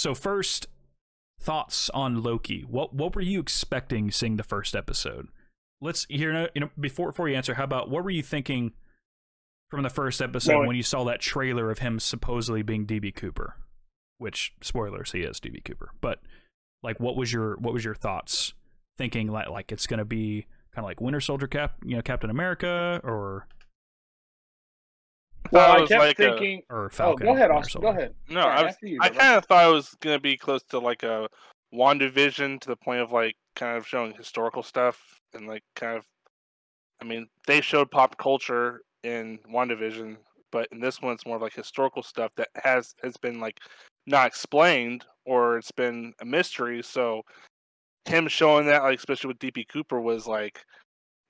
So first, thoughts on Loki. What what were you expecting seeing the first episode? Let's hear. You know, before before you answer, how about what were you thinking from the first episode Well, when you saw that trailer of him supposedly being DB Cooper? Which spoilers, he is DB Cooper. But like, what was your what was your thoughts? Thinking like like it's gonna be kind of like Winter Soldier Cap, you know, Captain America, or Well, thought it I was kept like a- thinking. or Oh, go ahead, Winter Austin. Go ahead. No, Sorry, I was, after you, I kind of thought it was gonna be close to like a WandaVision to the point of like kind of showing historical stuff and like kind of, I mean, they showed pop culture in WandaVision, but in this one it's more of like historical stuff that has has been like not explained or it's been a mystery. So him showing that, like especially with DB Cooper, was like,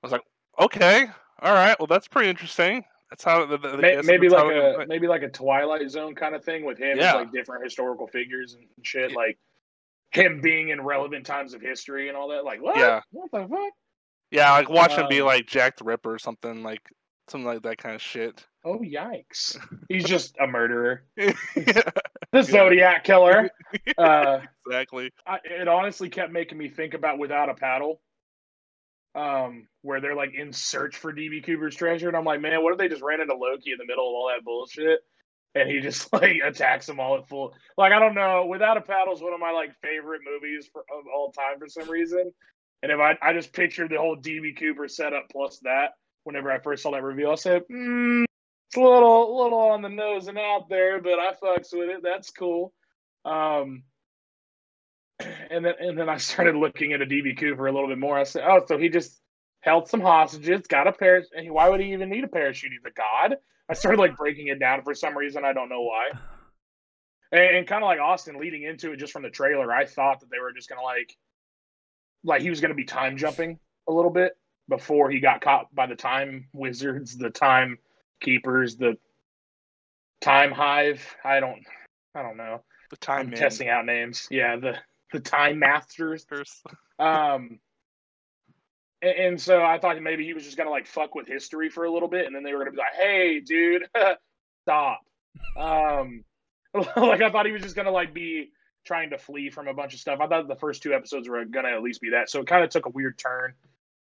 I was like, okay, all right, well that's pretty interesting. That's how the, the, I maybe like a maybe like a Twilight Zone kind of thing with him Yeah. like different historical figures and shit, like him being in relevant times of history and all that. Like what? Yeah. What the fuck? Yeah, like watch him be Um, like Jack the Ripper or something like something like that kind of shit. Oh yikes! He's just a murderer, yeah, the Zodiac killer. Uh, exactly. I, it honestly kept making me think about Without a Paddle, um, where they're like in search for DB Cooper's treasure, and I'm like, man, what if they just ran into Loki in the middle of all that bullshit, and he just like attacks them all at full? Like, I don't know. Without a Paddle is one of my like favorite movies for, of all time for some reason, and if I I just pictured the whole DB Cooper setup plus that. Whenever I first saw that reveal, I said, mm, "It's a little, little on the nose and out there, but I fucks with it. That's cool." Um, and then and then I started looking at a DB Cooper a little bit more. I said, "Oh, so he just held some hostages, got a parachute. Why would he even need a parachute? He's a god." I started like breaking it down for some reason. I don't know why. And, and kind of like Austin, leading into it just from the trailer, I thought that they were just gonna like, like he was gonna be time jumping a little bit before he got caught by the time wizards, the time keepers, the time hive. I don't, I don't know. The time I'm testing out names. Yeah, the the time masters. Um, and, and so I thought maybe he was just gonna like fuck with history for a little bit, and then they were gonna be like, "Hey, dude, stop." Um, like I thought he was just gonna like be trying to flee from a bunch of stuff. I thought the first two episodes were gonna at least be that. So it kind of took a weird turn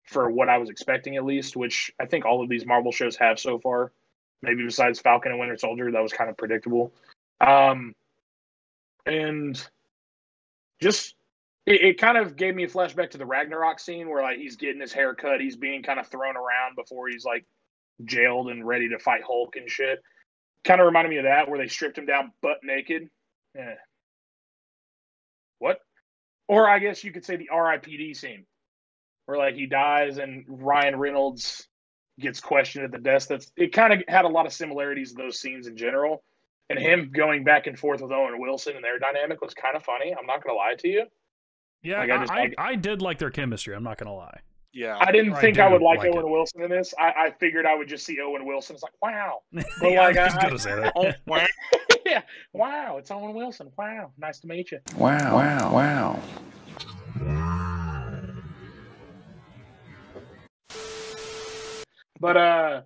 for what I was expecting, at least, which I think all of these Marvel shows have so far. Maybe besides Falcon and Winter Soldier, that was kind of predictable. Um, and just it, it kind of gave me a flashback to the Ragnarok scene where like he's getting his hair cut, he's being kind of thrown around before he's like jailed and ready to fight Hulk and shit. Kind of reminded me of that where they stripped him down butt naked. Yeah. What? Or I guess you could say the RIPD scene where like he dies and Ryan Reynolds gets questioned at the desk. That's it kind of had a lot of similarities to those scenes in general. And him going back and forth with Owen Wilson and their dynamic was kind of funny. I'm not gonna lie to you. Yeah, Like, I I, just- I, I- I did like their chemistry. I'm not gonna lie. Yeah. I didn't think I do would like, like Owen it. Wilson in this. I, I figured I would just see Owen Wilson. It's like, wow. yeah, like, I was I- gonna say that. Oh, wow. yeah. Wow, it's Owen Wilson. Wow. Nice to meet you. Wow, wow, wow. But uh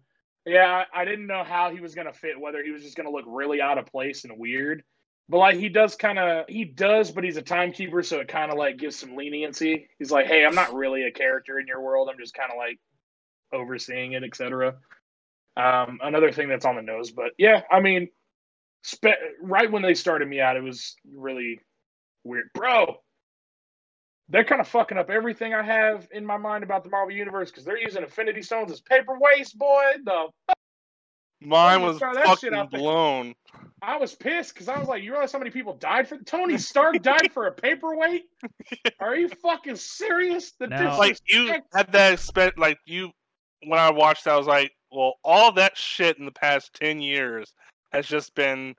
yeah, I didn't know how he was gonna fit, whether he was just gonna look really out of place and weird. But like he does kind of he does, but he's a timekeeper, so it kind of like gives some leniency. He's like, hey, I'm not really a character in your world. I'm just kind of like overseeing it, etc. Um, another thing that's on the nose, but yeah, I mean, spe- right when they started me out, it was really weird, bro. They're kind of fucking up everything I have in my mind about the Marvel Universe because they're using Infinity Stones as paperweights, boy. The Mine was that shit fucking blown. I was pissed because I was like, you realize how many people died for Tony Stark died for a paperweight? Are you fucking serious? The Now- Like you had that expect like you when I watched that I was like, well, all that shit in the past ten years has just been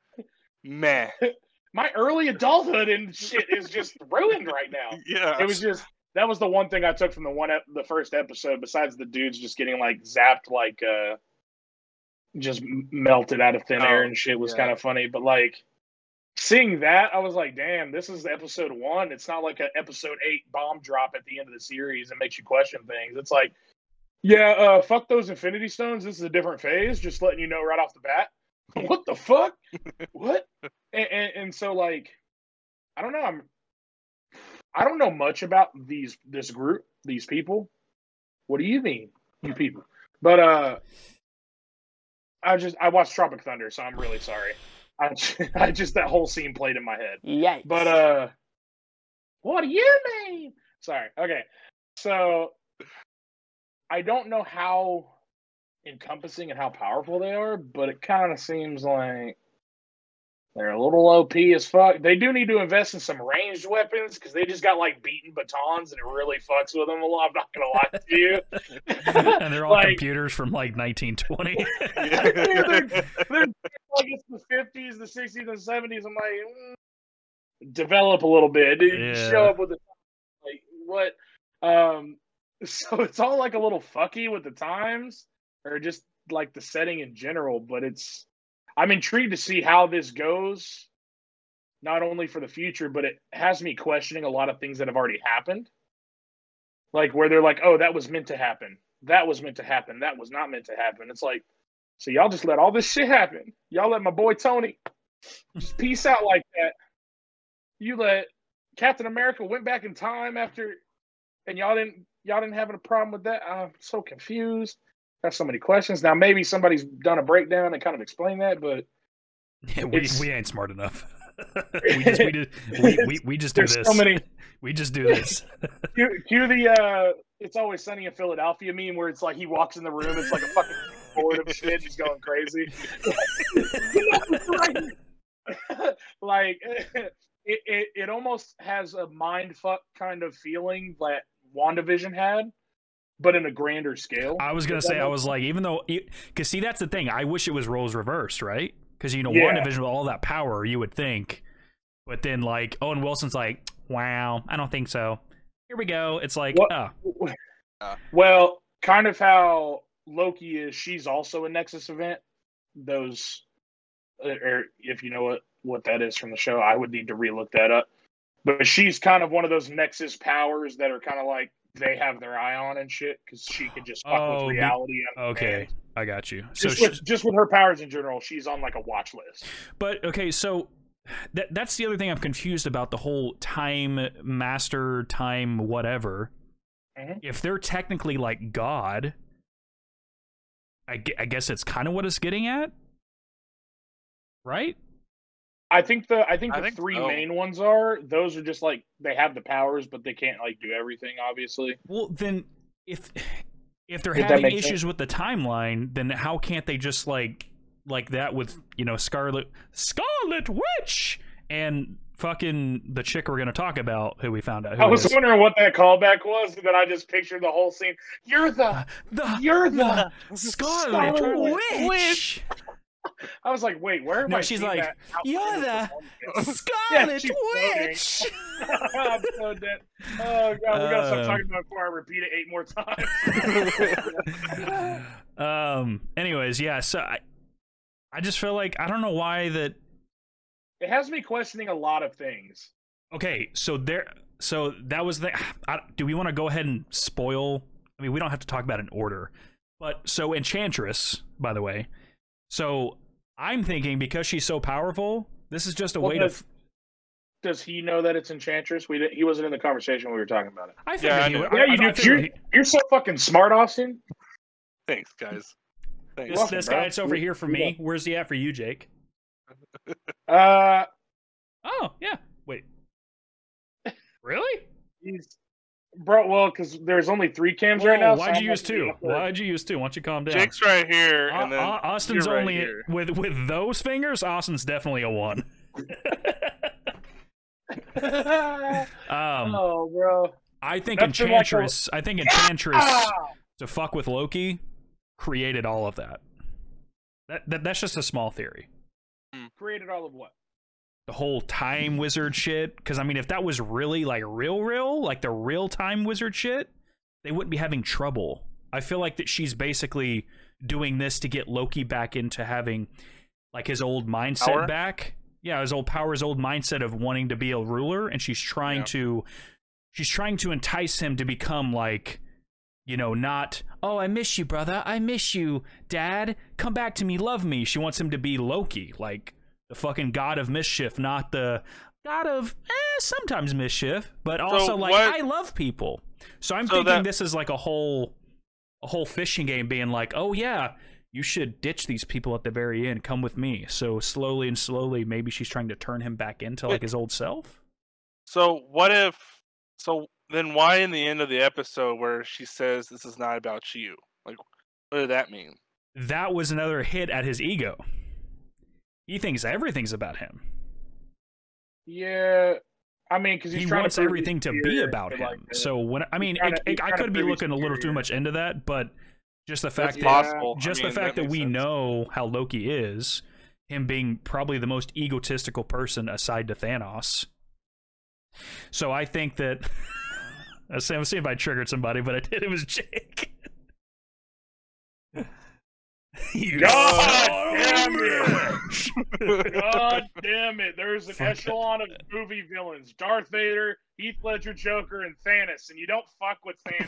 meh. my early adulthood and shit is just ruined right now. Yeah. It was just that was the one thing I took from the one ep- the first episode. Besides the dudes just getting like zapped, like uh, just melted out of thin air Oh, and shit was yeah. kind of funny. But like seeing that, I was like, damn, this is episode one. It's not like an episode eight bomb drop at the end of the series and makes you question things. It's like, yeah, uh, fuck those Infinity Stones. This is a different phase. Just letting you know right off the bat. what the fuck? what? And, and, and so like I don't know. I'm I don't know much about these this group, these people. What do you mean, you people? But uh I just I watched Tropic Thunder, so I'm really sorry. I just, I just that whole scene played in my head. Yikes. But uh what do you mean? Sorry. Okay. So I don't know how encompassing and how powerful they are, but it kind of seems like they're a little OP as fuck. They do need to invest in some ranged weapons because they just got like beaten batons and it really fucks with them a lot. I'm not gonna lie to you. and they're all Like- computers from like 1920. they're, they're like it's the 50s, the 60s, and 70s. I'm like, mm, develop a little bit. Yeah. Show up with the like what? Um, so it's all like a little fucky with the times, or just like the setting in general. But it's, I'm intrigued to see how this goes. Not only for the future, but it has me questioning a lot of things that have already happened. Like where they're like, "Oh, that was meant to happen. That was meant to happen. That was not meant to happen." It's like, so y'all just let all this shit happen. Y'all let my boy Tony just peace out like that. You let Captain America went back in time after, and y'all didn't y'all didn't have a problem with that. I'm so confused. Have so many questions. Now maybe somebody's done a breakdown and kind of explained that, but Yeah, we, we ain't smart enough. we just we, just, we, we, we just do this. so many. We just do this. Cue, cue the uh, "It's Always Sunny in Philadelphia" meme where it's like he walks in the room, it's like a fucking board of shit, he's going crazy. like it, it, it almost has a mind fuck kind of feeling that WandaVision had, but in a grander scale. I was gonna say I was like, even though, because see, that's the thing. I wish it was roles reversed, right? Because you know, Yeah. WandaVision with all that power, you would think, but then like Owen Wilson's like, wow, I don't think so. Here we go. It's like, What- oh, Well, kind of how Loki is. She's also a Nexus event. Those, uh, or if you know what what that is from the show, I would need to relook that up. But she's kind of one of those Nexus powers that are kind of like they have their eye on and shit because she could just fuck Oh, with reality. and- okay, I got you. So, Just with, just with her powers in general, she's on like a watch list. but okay, so that that's the other thing I'm confused about the whole time master, time whatever. Mhm. If they're technically like God, I, gue- I guess it's kind of what it's getting at, right? I think the I think I the think three so. main ones are those are just like they have the powers, but they can't like do everything. Obviously, Well, then if if they're Did having issues sense? with the timeline, then how can't they just like like that with you know Scarlet Scarlet Witch and fucking the chick we're gonna talk about who we found out who I was is. wondering what that callback was, and then I just pictured the whole scene. You're the the you're the Scarlet Scarlet Witch. I was like, wait, where? Have No, I she's like, "You're the film?" Scarlet she's. Witch. I'm so dead. Oh god, we gotta stop Um, talking about it before I repeat it eight more times. um. Anyways, yeah. So I, I just feel like I don't know why that. it has me questioning a lot of things. Okay, so there. So that was the. I, do we want to go ahead and spoil? I mean, we don't have to talk about an order, but so Enchantress, by the way. So I'm thinking because she's so powerful, this is just a Well, way to. does- Does he know that it's Enchantress? We he wasn't in the conversation when we were talking about it. I Yeah, figured I he would- Yeah, I- you I do. figured You're, he- you're so fucking smart, Austin. Thanks, guys. Thanks. This, welcome, this bro. guy's over here for you me. Where's he at for you, Jake? Uh, Oh, yeah. Wait. Really? he's bro. Well, because there's only three cams Whoa, right now. why'd I'm you use two? Why'd you use two? Why don't you calm down? Jake's right here, Au- and then Au- Austin's you're right only here. with with those fingers. Austin's definitely a one. um, oh, bro. I think That's been like a- Enchantress. I think Enchantress Ah! to fuck with Loki created all of that. That, that that's just a small theory. Created all of what? The whole time wizard shit. Because I mean, if that was really like real, real, like the real time wizard shit, they wouldn't be having trouble. I feel like that she's basically doing this to get Loki back into having like his old mindset Power? back. Yeah, his old power, his old mindset of wanting to be a ruler, and she's trying Yeah. to she's trying to entice him to become like you know, not, oh, I miss you, brother. I miss you, dad. Come back to me, love me. She wants him to be Loki, like the fucking god of mischief, not the, God of eh, sometimes mischief, but also like what- I love people. So I'm So thinking that- this is like a whole a whole fishing game being like, "Oh yeah, you should ditch these people at the very end. Come with me." So slowly and slowly maybe she's trying to turn him back into like his old self. So what if? So then, why in the end of the episode where she says this is not about you? Like, what did that mean? That was another hit at his ego. He thinks everything's about him. Yeah, I mean, because he wants to everything to be about him. like, so when I mean, it, to- it- I could be looking a little too much into that, but just the That's fact that possible. I just mean, the fact that, makes we sense. know how Loki is, him being probably the most egotistical person aside to Thanos. So I think that I was seeing if I triggered somebody, but I did. It was Jake. You God damn it. God damn it! There's an Fuck. echelon of movie villains: Darth Vader, Heath Ledger, Joker, and Thanos. And you don't fuck with Thanos.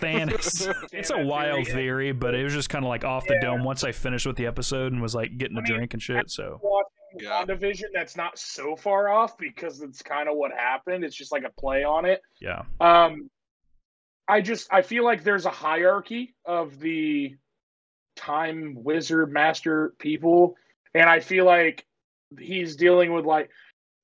Thanos. It's a wild theory. theory, but it was just kind of like off the Yeah. dome once I finished with the episode and was like getting a I mean, drink and shit. So Watching Yeah. WandaVision, that's not so far off because it's kind of what happened. It's just like a play on it. yeah, Um, I just I feel like there's a hierarchy of the time wizard master people, and I feel like he's dealing with like.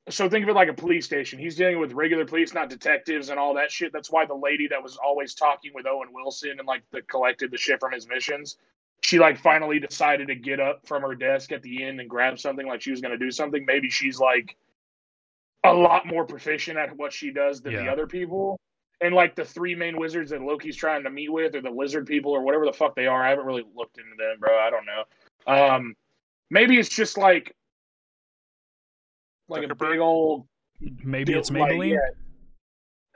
So think of it like a police station. He's dealing with regular police, not detectives and all that shit. That's why the lady that was always talking with Owen Wilson and like the collected the shit from his missions, she like finally decided to get up from her desk at the end and grab something like she was going to do something. Maybe she's like a lot more proficient at what she does than the other people. And like the three main wizards that Loki's trying to meet with, or the lizard people, or whatever the fuck they are. I haven't really looked into them, bro. I don't know. Um, maybe it's just like like a big old maybe it's like, Maybelline.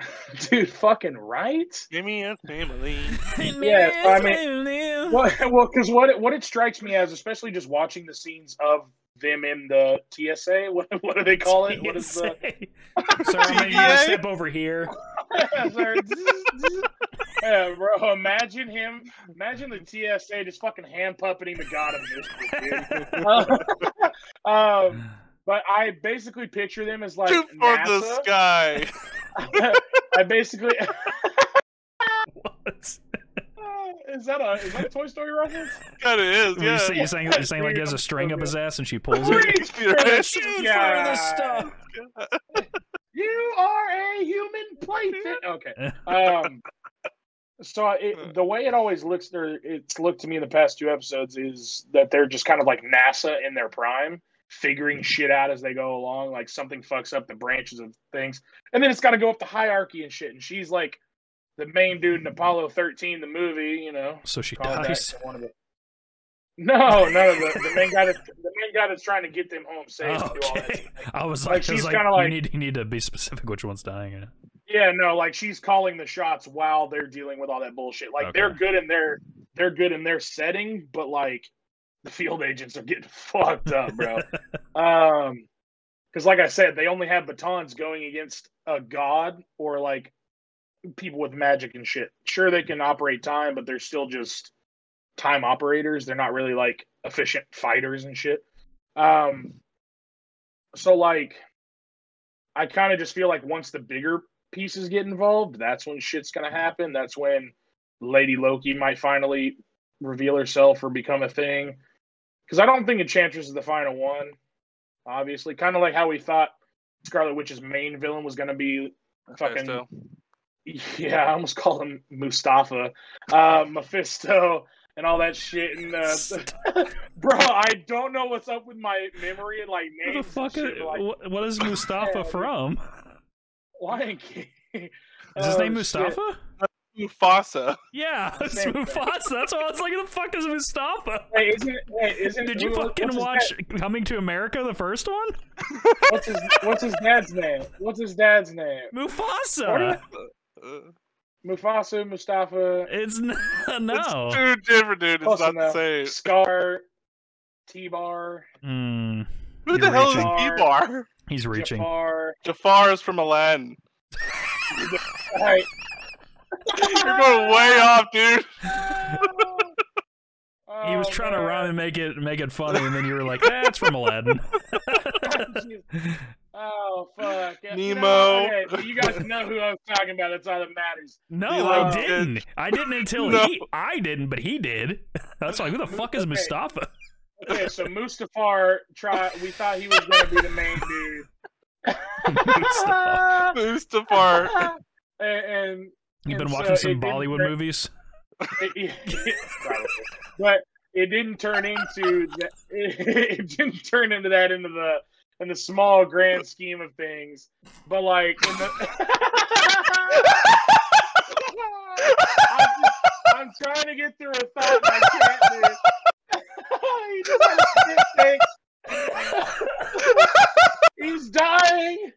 yeah. Dude, fucking right. Give me a family. Yeah, I mean- Well, well, because what it, what it strikes me as, especially just watching the scenes of them in the TSA. What what do they call it? What is the? Sorry, I'm gonna, TSA? step over here. Sorry. yeah, bro. Imagine him. Imagine the TSA just fucking hand puppeting the god of mischief, dude. Uh, um, but I basically picture them as like Shoot for the NASA. sky. I basically What? is that a is that a Toy Story reference? God, it is. You Yeah. say, you saying, you saying like he has a string up his ass and she pulls it? Reach for the Shoot for the stuff. You are a human plaything. Okay. Um. So it, the way it always looks, there it's looked to me in the past two episodes is that they're just kind of like NASA in their prime, figuring shit out as they go along. Like something fucks up the branches of things, and then it's got to go up the hierarchy and shit. And she's like the main dude in Apollo 13, the movie. You know, So she dies. one of the. No, no, the, the main guy. That, the main guy that's trying to get them home safe. and do all that Okay. I was Like, like, she's like, kinda you like- need you need to be specific which one's dying. Yeah. Yeah, no, like she's calling the shots while they're dealing with all that bullshit. Like they're good in their they're good in their setting, but like the field agents are getting fucked up, bro. um because like I said, they only have batons going against a god or like people with magic and shit. Sure they can operate time, but they're still just time operators. They're not really like efficient fighters and shit. Um so like I kind of just feel like once the bigger pieces get involved, that's when shit's gonna happen. That's when Lady Loki might finally reveal herself or become a thing. Because I don't think Enchantress is the final one. Obviously, kind of like how we thought Scarlet Witch's main villain was gonna be fucking Mephisto. yeah, I almost called him Mustafa, uh, Mephisto, and all that shit. And uh, bro, I don't know what's up with my memory and like Who names. the fuck? and shit, but, like, what- what is Mustafa Yeah, from? Lion King. Is his Oh, name shit. Mustafa? Mufasa. Yeah, it's Same thing. Mufasa. That's why I was like, who the fuck is Mustafa? Hey, isn't hey, isn't Did you who- fucking watch Coming to America, the first one? what's his What's his dad's name? What's his dad's name? Mufasa. Mufasa, Mustafa, It's n- no. It's too different, dude. It's Close not the same. Scar, T Bar, Hmm, Who the You're hell is T Bar? he's reaching. Jafar. Jafar is from Aladdin. Right. You're going way off, dude. He was Oh, trying to rhyme and make it make it funny, and then you were like, "That's from Aladdin." Oh fuck! Nemo. know, okay, you guys know who I was talking about. That's all that matters. No, He I didn't. it. I didn't until No. he. I didn't, but he did. That's like, who the fuck is Okay. Mustafa? Okay, so Mustafar try. We thought he was going to be the main dude. Mustafa. Mustafar. and, and You've been And watching it some Bollywood break- movies. it, it- probably. but it didn't turn into that. It, it didn't turn into that into the in the small grand scheme of things. But like in the. I'm, just, I'm trying to get through a thought and I can't do it. he just has spit takes. He's dying.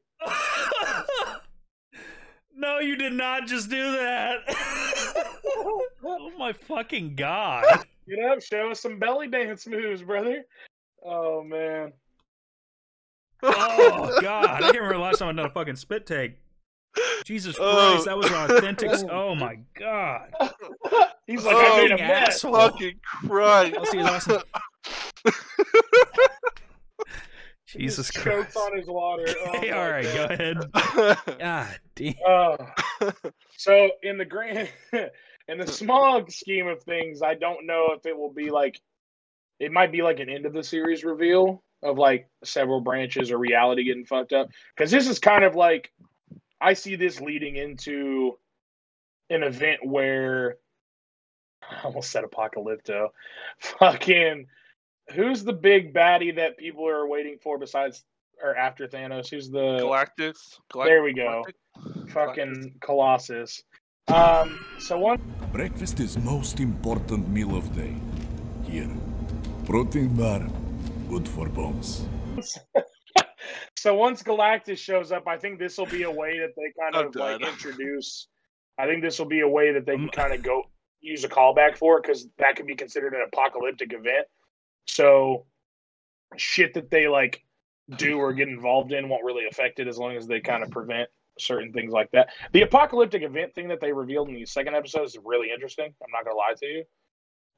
no, you did not just do that. oh my fucking god. Get up, show us some belly dance moves, brother. Oh man. Oh god. I can't remember the last time I done a fucking spit take. Jesus Oh. Christ, that was an authentic. Oh my god. He's like, Oh, I made a fucking mess. Fucking Christ. Let's see his awesome. Jesus He Christ. chokes on his water. Oh, Okay, all right, God. go ahead. God damn. Oh. so in the grand, in the small scheme of things, I don't know if it will be like, it might be like an end of the series reveal of like several branches or reality getting fucked up. Because this is kind of like, I see this leading into an event where I almost said apocalypto. Fucking, who's the big baddie that people are waiting for besides or after Thanos? Who's the Galactus. Galact- There we go. Galactic? fucking Colossus. Um, so one Breakfast is most important meal of day. Here, protein bar, good for bones. so once Galactus shows up, I think this will be a way that they kind of like introduce. I think this will be a way that they can Um, kind of go use a callback for it because that could be considered an apocalyptic event. So shit that they like do or get involved in won't really affect it as long as they kind of prevent certain things like that. The apocalyptic event thing that they revealed in the second episode is really interesting. I'm not gonna lie to you.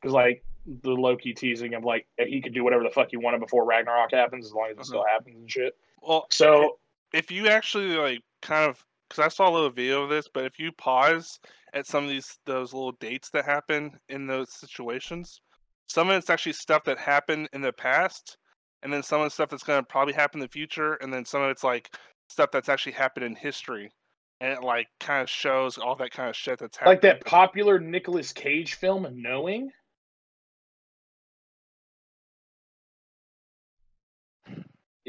Because like the Loki teasing of like he could do whatever the fuck he wanted before Ragnarok happens as long as it uh-huh. still happens and shit. Well, So if you actually like kind of because I saw a little video of this, but if you pause at some of these those little dates that happen in those situations, some of it's actually stuff that happened in the past, and then some of the stuff that's going to probably happen in the future, and then some of it's like stuff that's actually happened in history, and it like kind of shows all that kind of shit that's happened. like that popular Nicolas Cage film Knowing.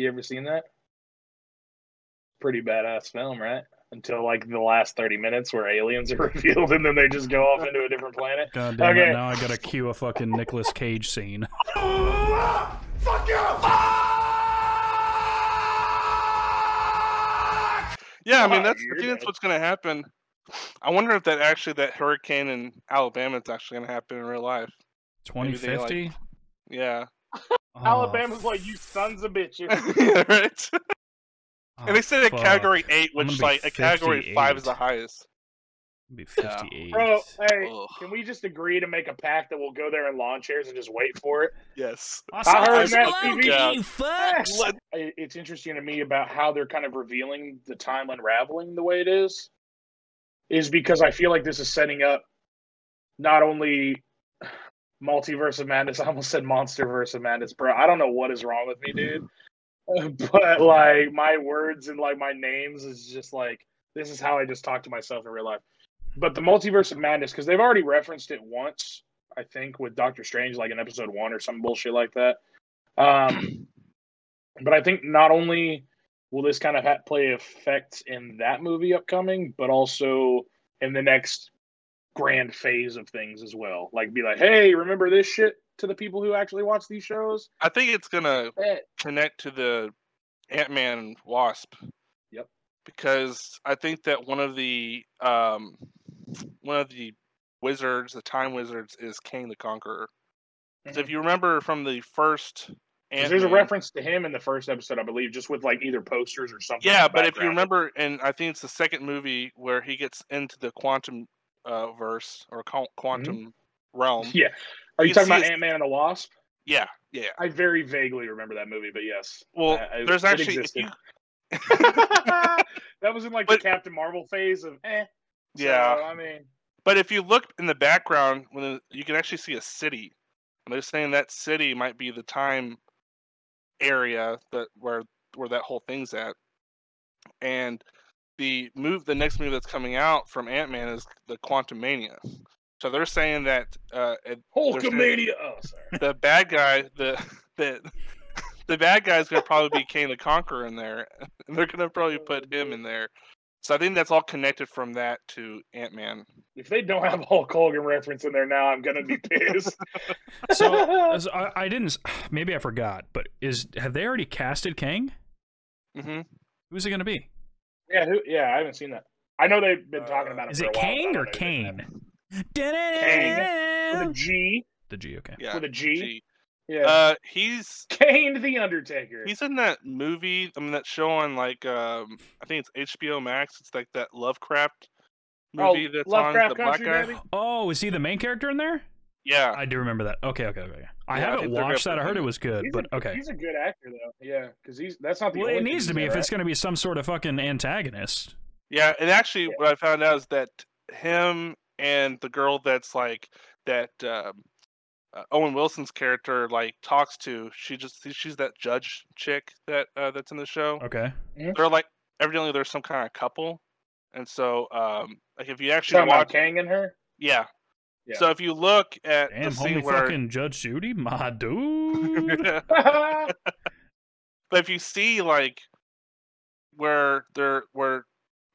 You ever seen that? Pretty badass film, right? Until like the last 30 minutes where aliens are revealed and then they just go off into a different planet. God damn Okay. it, now I gotta cue a fucking Nicolas Cage scene. Fuck you! Yeah, I mean that's I think that's what's going to happen. I wonder if that actually that hurricane in Alabama is actually going to happen in real life. Maybe they, like- 2050? Yeah, Oh, Alabama's like, you sons of bitches. yeah, right. oh, and they said a category eight, which gonna like a category five is the highest. It'd be Yeah. 58. Bro, hey, Ugh. can we just agree to make a pact that we'll go there in lawn chairs and just wait for it? Yes. I heard that Loki, TV. you fucks. Let- I- it's interesting to me about how they're kind of revealing the time unraveling the way it is is because i feel like this is setting up not only multiverse of madness. I almost said monsterverse of madness bro. I don't know what is wrong with me dude. But like my words and like my names is just like this is how i just talk to myself in real life. But the multiverse of madness because they've already referenced it once i think with doctor strange like in episode one or some bullshit like that. Um but I think not only will this kind of ha- play effect in that movie upcoming, but also in the next grand phase of things as well. Like, be like, hey, remember this shit to the people who actually watch these shows? I think it's gonna Eh, connect to the Ant Man and Wasp. Yep. Because I think that one of the um one of the wizards, the time wizards, is Kang the Conqueror. So if you remember from the first Ant there's a reference to him in the first episode, I believe, just with like either posters or something. Yeah, but if you remember, and I think it's the second movie where he gets into the quantum uh, verse or quantum realm. Mm-hmm. yeah, are you you talking about Ant Man and the Wasp? Yeah, yeah. I very vaguely remember that movie, but yes. Well, I- I- there's actually you that was in like But- the Captain Marvel phase of eh. So, yeah, I mean, but if you look in the background, when the, you can actually see a city, and they're saying that city might be the time area that where where that whole thing's at, and the move, the next move that's coming out from Ant Man is the Quantum Mania. So they're saying that uh, Hulkamania. Oh, sorry. the bad guy, the the the bad guy's gonna probably be Kane the Conqueror in there, and they're gonna probably put him in there. So I think that's all connected from that to Ant Man. If they don't have a Hulk Hogan reference in there now, I'm gonna be pissed. So, so I, I didn't. Maybe I forgot, but is have they already casted Kang? hmm Who's it going to be? Yeah, who, yeah, I haven't seen that. I know they've been talking about it. Is it a while, but I Kang or know anything Kane? it. With a G. The G. Okay. Yeah. With a G. G. Yeah. Uh, he's Kane the Undertaker. he's in that movie. I mean, that show on like um, I think it's HBO Max. It's like that Lovecraft Oh, movie that's Lovecraft on the black guy. baby? Oh, is he the main character in there? Yeah, I do remember that. Okay, okay, okay. I Yeah, haven't think they're watched that. I heard it was good, He's but a, okay. He's a good actor though. Yeah, because he's that's not the Well, only it thing needs to be in, if it's going to be some sort of fucking antagonist. Yeah, and actually, Yeah. what I found out is that him and the girl that's like that um, uh, Owen Wilson's character like talks to, she just she's that judge chick that uh, that's in the show. Okay. They're like evidently there's some kind of couple, and so um, like if you actually watch, Kang and her. yeah. Yeah. So if you look at Damn, the scene homie, where, fucking Judge Judy, my dude. but if you see like where they're where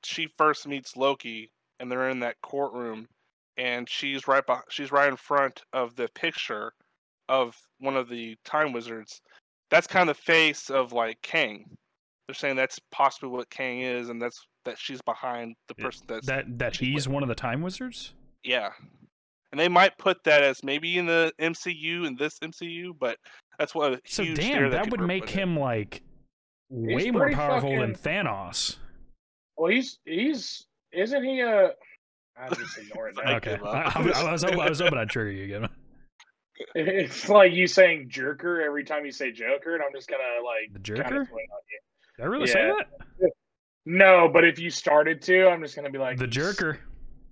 she first meets Loki and they're in that courtroom and she's right beh she's right in front of the picture of one of the time wizards that's kind of the face of like Kang they're saying that's possibly what Kang is and that's that she's behind the person that's that that she's he's one of the Time Wizards. yeah and they might put that as maybe in the MCU in this MCU but that's what a So huge damn, theory that would make with it. him like way more pretty powerful than Thanos. well, he's he's isn't he a? I just ignore it now. Okay. I, I, I was hoping, I was hoping I'd trigger you again. It's like you saying jerker every time you say Joker, and I'm just gonna like The kinda Jerker? swing on you. Did I really say that? No, but if you started to, I'm just gonna be like the Jerker.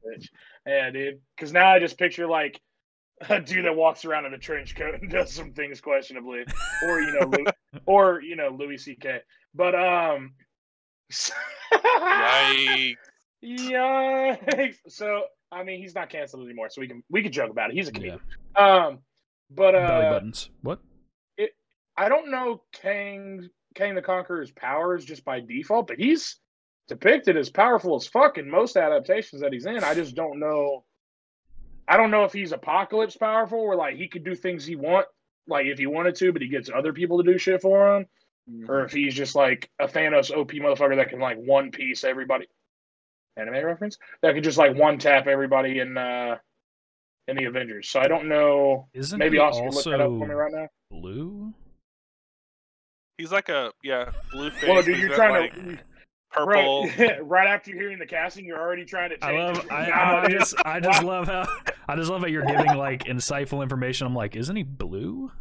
bitch. Yeah, dude. Because now I just picture like a dude that walks around in a trench coat and does some things questionably, or you know, Louis, or you know, Louis C.K. But um, Yikes. Yikes. So I mean, he's not canceled anymore, so we can we can joke about it. He's a Yeah. comedian. Um, but Belly uh, buttons. What? It. I don't know Kang Kang the Conqueror's powers just by default, but he's depicted as powerful as fuck in most adaptations that he's in. I just don't know. I don't know if he's Apocalypse powerful, or like he could do things he want, like if he wanted to, but he gets other people to do shit for him, or if he's just like a Thanos OP motherfucker that can like one piece everybody. Anime reference that could just like one tap everybody in uh in the Avengers. So I don't know. Isn't Maybe he Oscar look that up for me also right now. blue? He's like a yeah blue face. Well, dude, you're trying like, to purple. Right, right after hearing the casting, you're already trying to I change. love. it. I, I, I just. I just love how. I just love how you're giving like insightful information. I'm like, isn't he blue?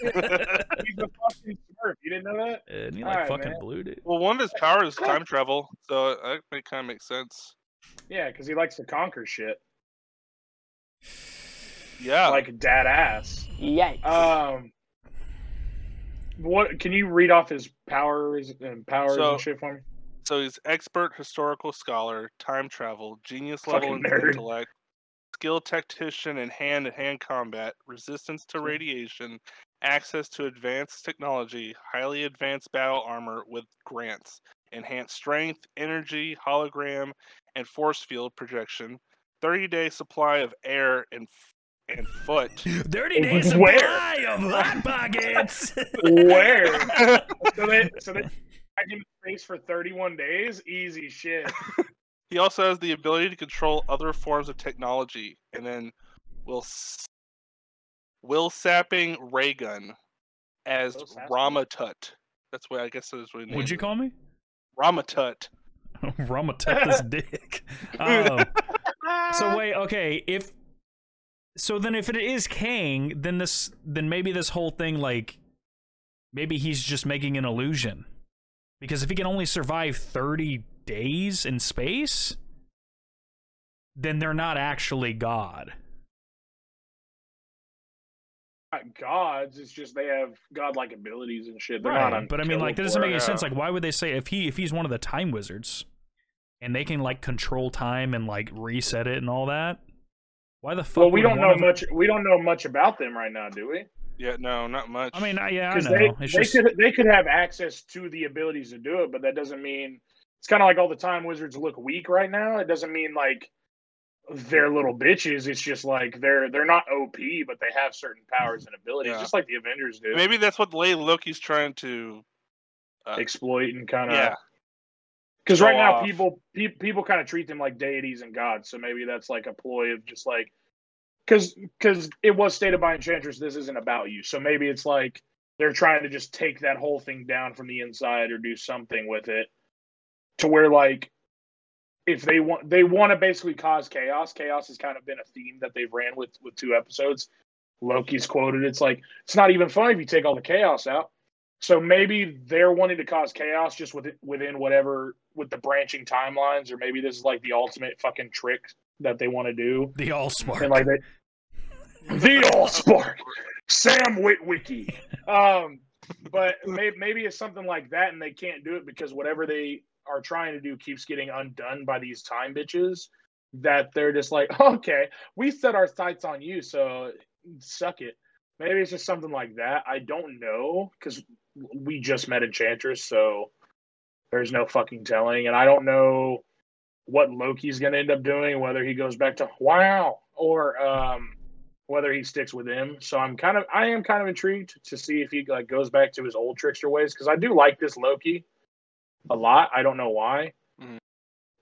He's a fucking smurf. You didn't know that? And he like Alright, fucking man. blue, dude? Well, one of his powers is time travel, so that that kind of makes sense. Yeah, because he likes to conquer shit Yeah, like dad ass. Yikes. Um, what can you read off his powers and powers So- and shit for me? So he's expert historical scholar, time travel, genius level in intellect, skilled tactician in hand-to-hand combat, resistance to mm. radiation, access to advanced technology, highly advanced battle armor with grants, enhanced strength, energy, hologram, and force field projection, 30-day supply of air and f- and foot. Thirty days Where? supply of hot pockets. Where? so they so they I can space for 31 days. Easy shit. He also has the ability to control other forms of technology, and then will will sapping ray gun as Will Ramatut. That's what I guess that's what. What'd you call me? Ramatut? Ramatut this dick. Um, so wait, okay, if so then if it is Kang, then this then maybe this whole thing like maybe he's just making an illusion. Because if he can only survive 30 days in space, then they're not actually God. Not gods. It's just they have godlike abilities and shit. They're not But I mean, like, that doesn't make any sense. Like, why would they say if he if he's one of the time wizards, and they can like control time and like reset it and all that? Why the fuck? Well, we don't know much. We don't know much about them right now, do we? Yeah, no, not much. I mean, I, yeah, I know. they, it's they just could they could have access to the abilities to do it, but that doesn't mean it's kind of like all the time wizards look weak right now. It doesn't mean like they're little bitches. It's just like they're they're not OP, but they have certain powers and abilities, Yeah. just like the Avengers do. maybe that's what Lady Loki's trying to. Uh, exploit and kind of yeah, because right now off. people pe- people kind of treat them like deities and gods. So maybe that's like a ploy of just like because because it was stated by Enchantress this isn't about you. So maybe it's like they're trying to just take that whole thing down from the inside or do something with it to where like if they want they want to basically cause chaos. Chaos has kind of been a theme that they've ran with with two episodes. Loki's quoted it's like it's not even fun if you take all the chaos out. So maybe they're wanting to cause chaos just within within whatever with the branching timelines, or maybe this is like the ultimate fucking trick that they want to do. the all spark. And like they, the all spark, Sam Witwicky. Um, but maybe maybe it's something like that, and they can't do it because whatever they are trying to do keeps getting undone by these time bitches. That they're just like, okay, we set our sights on you, so suck it. Maybe it's just something like that. I don't know because we just met Enchantress, so there's no fucking telling, and I don't know what Loki's going to end up doing, whether he goes back to wow or um, whether he sticks with him. So I'm kind of, I am kind of intrigued to see if he like goes back to his old trickster ways because I do like this Loki a lot. I don't know why, Mhm.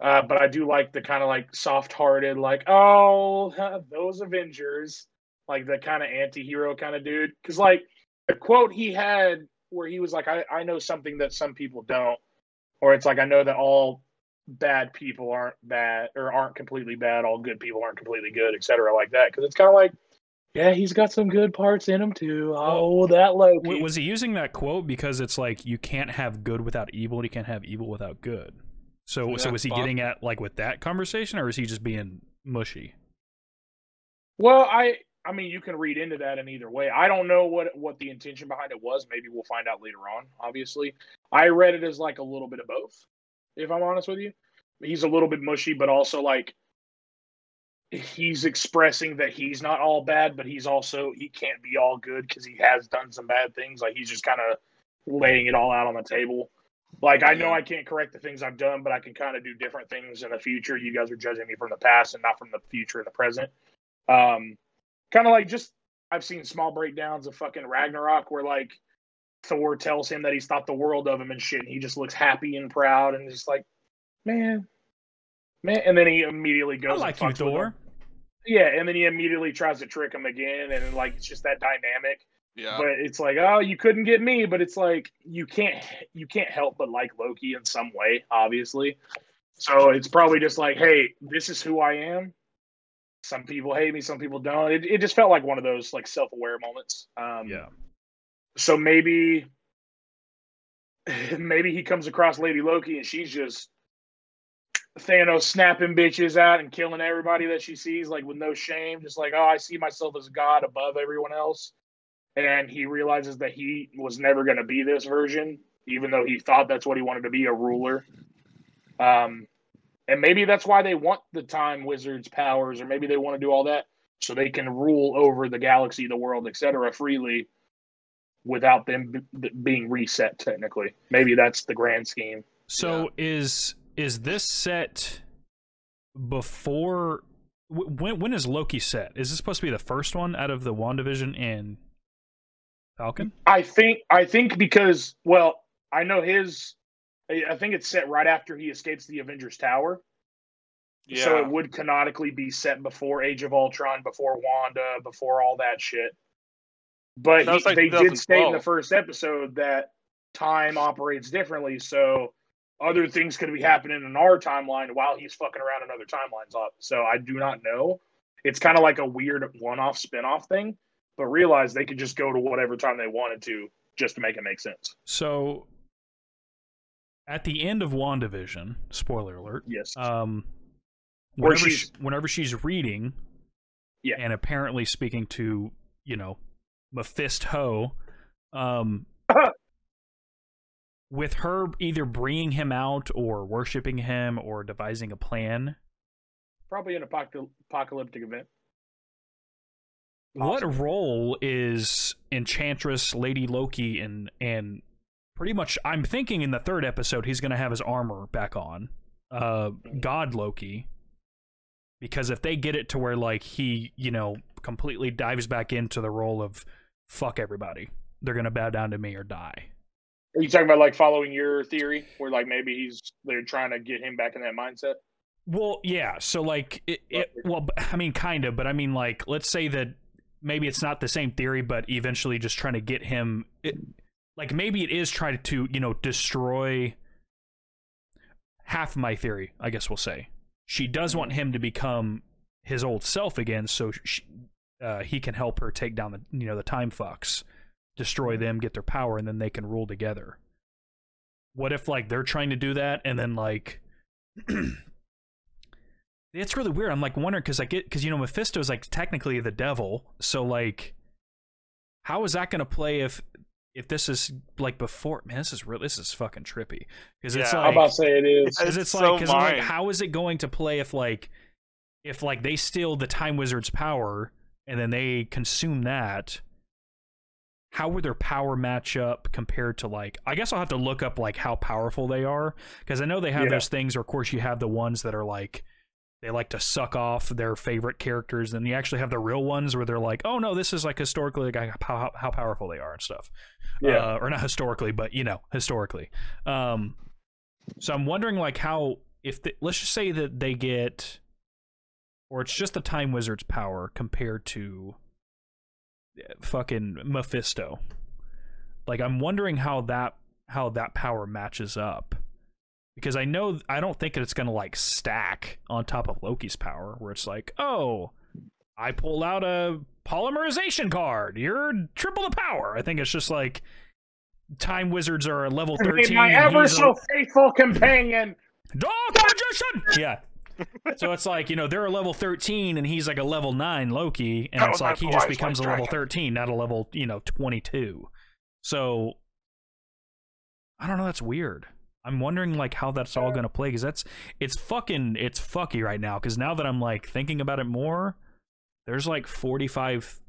uh, but I do like the kind of like soft-hearted, like oh those Avengers, like the kind of anti-hero kind of dude. Because like the quote he had where he was like, I, I know something that some people don't, or it's like I know that all bad people aren't bad or aren't completely bad, all good people aren't completely good, etc. Like that. Because it's kind of like, yeah, he's got some good parts in him too. Oh, that Loki. Was he using that quote because it's like you can't have good without evil, and you can't have evil without good? So, so was he Bob. getting at like with that conversation, or is he just being mushy? Well, I I mean, you can read into that in either way. I don't know what what the intention behind it was. Maybe we'll find out later on. Obviously, I read it as like a little bit of both. If I'm honest with you, he's a little bit mushy, but also like he's expressing that he's not all bad, but he's also he can't be all good because he has done some bad things. Like he's just kind of laying it all out on the table. Like I know I can't correct the things I've done, but I can kind of do different things in the future. You guys are judging me from the past and not from the future and the present. Um, kind of like just I've seen small breakdowns of fucking Ragnarok where like Thor tells him that he's thought the world of him and shit, and he just looks happy and proud and just like, man, man, and then he immediately goes. and like you, fucks with him. Thor. Yeah, and then he immediately tries to trick him again, and like it's just that dynamic. Yeah. But it's like, oh, you couldn't get me, but it's like you can't you can't help but like Loki in some way, obviously. So it's probably just like, hey, this is who I am. Some people hate me, some people don't. It, it just felt like one of those like self aware moments. Um, Yeah. So maybe maybe he comes across Lady Loki and she's just Thanos snapping bitches out and killing everybody that she sees, like with no shame, just like, oh, I see myself as God above everyone else. And he realizes that he was never going to be this version, even though he thought that's what he wanted to be a ruler. Um, and maybe that's why they want the time wizards powers, or maybe they want to do all that so they can rule over the galaxy, the world, etc., freely without them b- being reset. Technically, maybe that's the grand scheme. So is is this set before? When when is Loki set? Is this supposed to be the first one out of the Wandavision and Falcon? I think I think because well, I know his. I I think it's set right after he escapes the Avengers Tower, yeah. so it would canonically be set before Age of Ultron, before Wanda, before all that shit. But he- like they did state in the first episode that time operates differently, so other things could be happening in our timeline while he's fucking around in other timelines. Up, so I do not know. It's kind of like a weird one-off spin-off thing, but realize they could just go to whatever time they wanted to just to make it make sense. So at the end of WandaVision, spoiler alert, Yes. um, Where whenever, she's- she, whenever she's reading, Yeah. and apparently speaking to you know Mephisto, um, with her either bringing him out or worshiping him or devising a plan. Probably an apocal- apocalyptic event. What role is Enchantress, Lady Loki, and and pretty much I'm thinking in the third episode he's gonna have his armor back on. Uh God Loki. Because if they get it to where like he, you know, completely dives back into the role of fuck everybody, they're gonna bow down to me or die. Are you talking about like following your theory, where like maybe he's they're trying to get him back in that mindset? Well, yeah. So like it, it well, I mean, kind of, but I mean, like, let's say that maybe it's not the same theory, but eventually just trying to get him. It, like maybe it is trying to you know destroy half my theory. I guess we'll say she does want him to become his old self again, so she, uh, he can help her take down the you know the time fucks, destroy them, get their power, and then they can rule together. What if like they're trying to do that and then like it's really weird. I'm like wondering because I get because you know Mephisto's like technically the devil, so like how is that going to play if if this is like before? Man, this is real. This is fucking trippy because it's Yeah. I'm about to say it is. because It's it's so like because like how is it going to play if like if like they steal the time wizard's power and then they consume that how would their power match up compared to like i guess i'll have to look up like how powerful they are because i know they have Yeah. those things or of course you have the ones that are like they like to suck off their favorite characters and you actually have the real ones where they're like oh no this is like historically like how, how powerful they are and stuff Yeah. uh, or not historically, but you know, historically. Um, so I'm wondering, like, how if the, let's just say that they get, or it's just the Time Wizard's power compared to uh, fucking Mephisto. Like, I'm wondering how that how that power matches up. Because I know I don't think it's gonna like stack on top of Loki's power, where it's like, oh, I pull out a polymerization card. You're triple the power. I think it's just like time wizards are a level Be 13. my ever he's a- so faithful companion. Dark magician. Yeah. So it's like, you know, they're a level 13 and he's like a level 9 Loki and That it's like he just becomes a level dragon. 13, not a level, you know, 22. So I don't know, that's weird. I'm wondering like how that's all going to play cuz that's it's fucking it's fucky right now cuz now that I'm like thinking about it more, there's like 45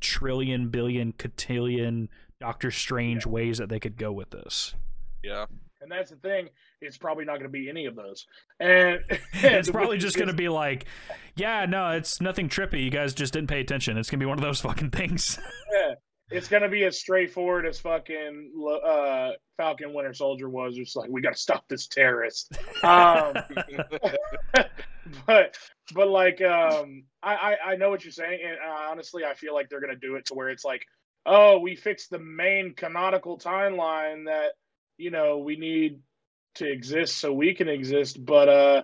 trillion billion cotillion Doctor Strange ways that they could go with this. Yeah. And that's the thing. It's probably not going to be any of those. And it's probably just going to be like, yeah, no, it's nothing trippy. You guys just didn't pay attention. It's going to be one of those fucking things. Yeah, it's gonna be as straightforward as fucking uh, Falcon Winter Soldier was. It's like we got to stop this terrorist. Um, but but like um, I, I I know what you're saying, and uh, honestly, I feel like they're gonna do it to where it's like, oh, we fixed the main canonical timeline that you know we need to exist so we can exist, but uh,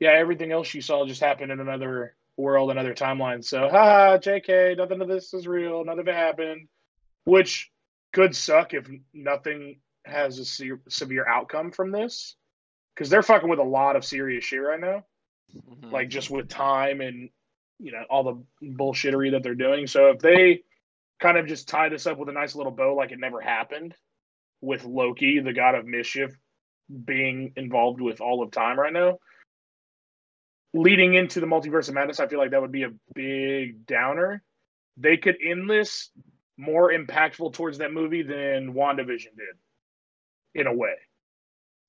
yeah, everything else you saw just happened in another world, another timeline. So, haha, JK, nothing of this is real, none of it happened, which could suck if nothing has a se- severe outcome from this, because they're fucking with a lot of serious shit right now, Mhm. like just with time and you know all the bullshittery that they're doing. So if they kind of just tie this up with a nice little bow, like it never happened, with Loki, the god of mischief, being involved with all of time right now. Leading into the multiverse of madness, I feel like that would be a big downer. They could end this more impactful towards that movie than WandaVision did, in a way.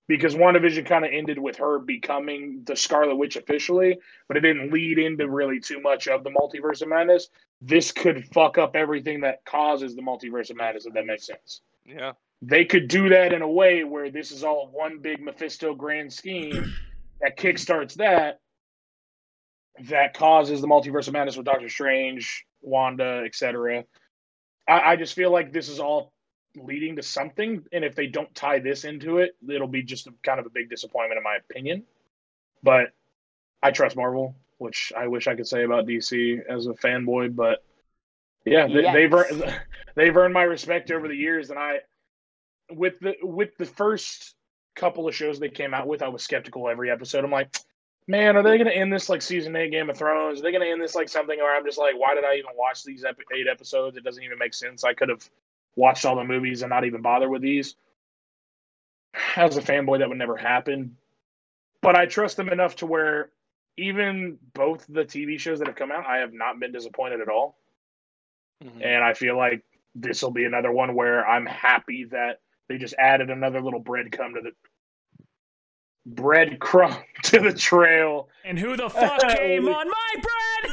Because WandaVision kind of ended with her becoming the Scarlet Witch officially, but it didn't lead into really too much of the multiverse of madness. This could fuck up everything that causes the multiverse of madness, if that makes sense Yeah. They could do that in a way where this is all one big Mephisto grand scheme that kickstarts that, that causes the multiverse of madness with Doctor Strange, Wanda, etc. I, I just feel like this is all leading to something, and if they don't tie this into it, it'll be just a, kind of a big disappointment, in my opinion. But I trust Marvel, which I wish I could say about DC as a fanboy, but yeah, they, they've earned, they've earned my respect over the years, and I with the with the first couple of shows they came out with, I was skeptical every episode. I'm like, man, are they going to end this like season eight Game of Thrones? Are they going to end this like something where I'm just like, why did I even watch these ep- eight episodes? It doesn't even make sense. I could have watched all the movies and not even bother with these. As a fanboy, that would never happen. But I trust them enough to where even both the TV shows that have come out, I have not been disappointed at all. Mhm. And I feel like this will be another one where I'm happy that they just added another little breadcrumb to the breadcrumb to the trail. And who the fuck came on my bread?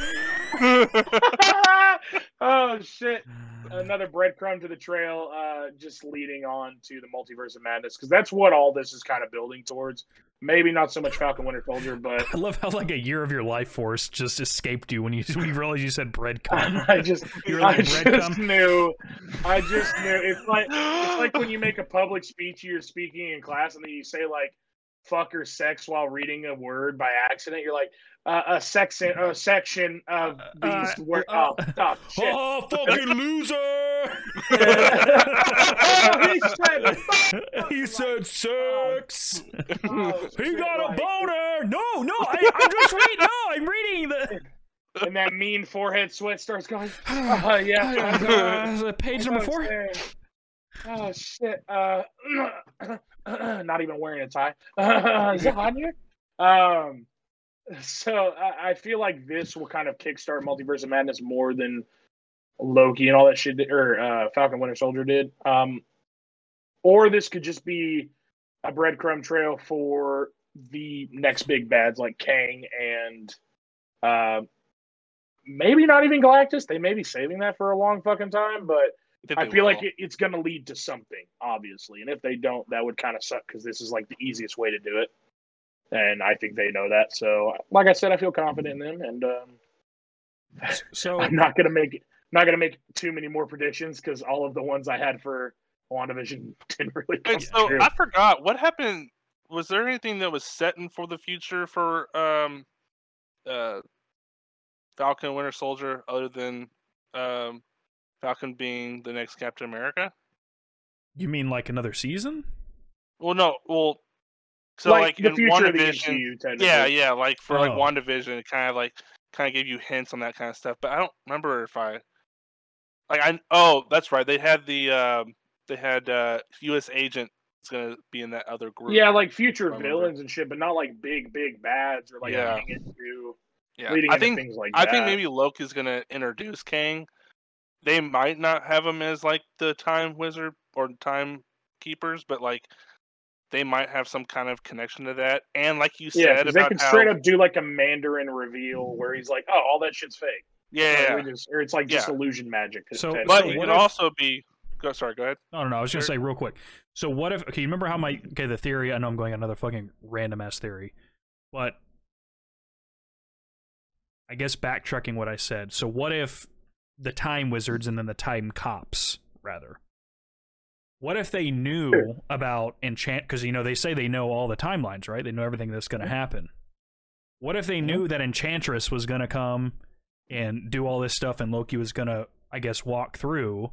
oh shit! Another breadcrumb to the trail, uh, just leading on to the multiverse of madness because that's what all this is kind of building towards. Maybe not so much Falcon Winter Soldier, but I love how like a year of your life force just escaped you when you when you realized you said breadcrumb. I just, You were I like just knew. I just knew. It's like it's like when you make a public speech you're speaking in class and then you say like fuck or sex while reading a word by accident. You're like uh, a section a section of these Uh, words. uh, oh, oh shit. oh, fucking loser! he said, fuck. he said sex. Oh, He got a boner. No, no, I, I'm just reading. No, I'm reading the. and that mean forehead sweat starts going. Oh yeah. Uh, page number four. Oh shit. Uh, not even wearing a tie. Zanya? Um, so I, I feel like this will kind of kickstart Multiverse of Madness more than Loki and all that shit, or uh, Falcon Winter Soldier did. Um, or this could just be a breadcrumb trail for the next big bads like Kang and uh, maybe not even Galactus. They may be saving that for a long fucking time, but I feel will. like it, it's going to lead to something, obviously. And if they don't, that would kind of suck because this is like the easiest way to do it. And I think they know that. So, like I said, I feel confident in them, and um, So I'm not going to make not going to make too many more predictions because all of the ones I had for WandaVision didn't really come Wait, so true. I forgot what happened. Was there anything that was set in for the future for um, uh, Falcon Winter Soldier other than um, Falcon being the next Captain America? you mean like another season? Well, no. Well, so like, like, in future of the WandaVision, MCU, yeah, yeah, like for like Oh. WandaVision, it kind of like kind of gave you hints on that kind of stuff. But I don't remember if I like I oh that's right. They had the um, they had uh, U.S. agent is gonna be in that other group. Yeah, like future villains and shit, but not like big, big bads or like Yeah. into yeah. leading I think things like I that. think maybe Loki's gonna introduce Kang. They might not have him as like the time wizard or time keepers, but like they might have some kind of connection to that. And like you yeah, said 'cause they about can how, straight up do like a Mandarin reveal where he's like, "Oh, all that shit's fake." yeah, Like, yeah. just- or it's like Yeah. just illusion magic. So- but it what could if- also be. Go, sorry, go ahead. I don't know. I was gonna say real quick. So what if? Okay, you remember how my okay the theory? I know I'm going another fucking random ass theory, but I guess backtracking what I said. So what if the time wizards and then the time cops rather? What if they knew Sure. about enchant? Because you know they say they know all the timelines, right? They know everything that's going to happen. What if they knew that Enchantress was going to come and do all this stuff, and Loki was going to, I guess, walk through?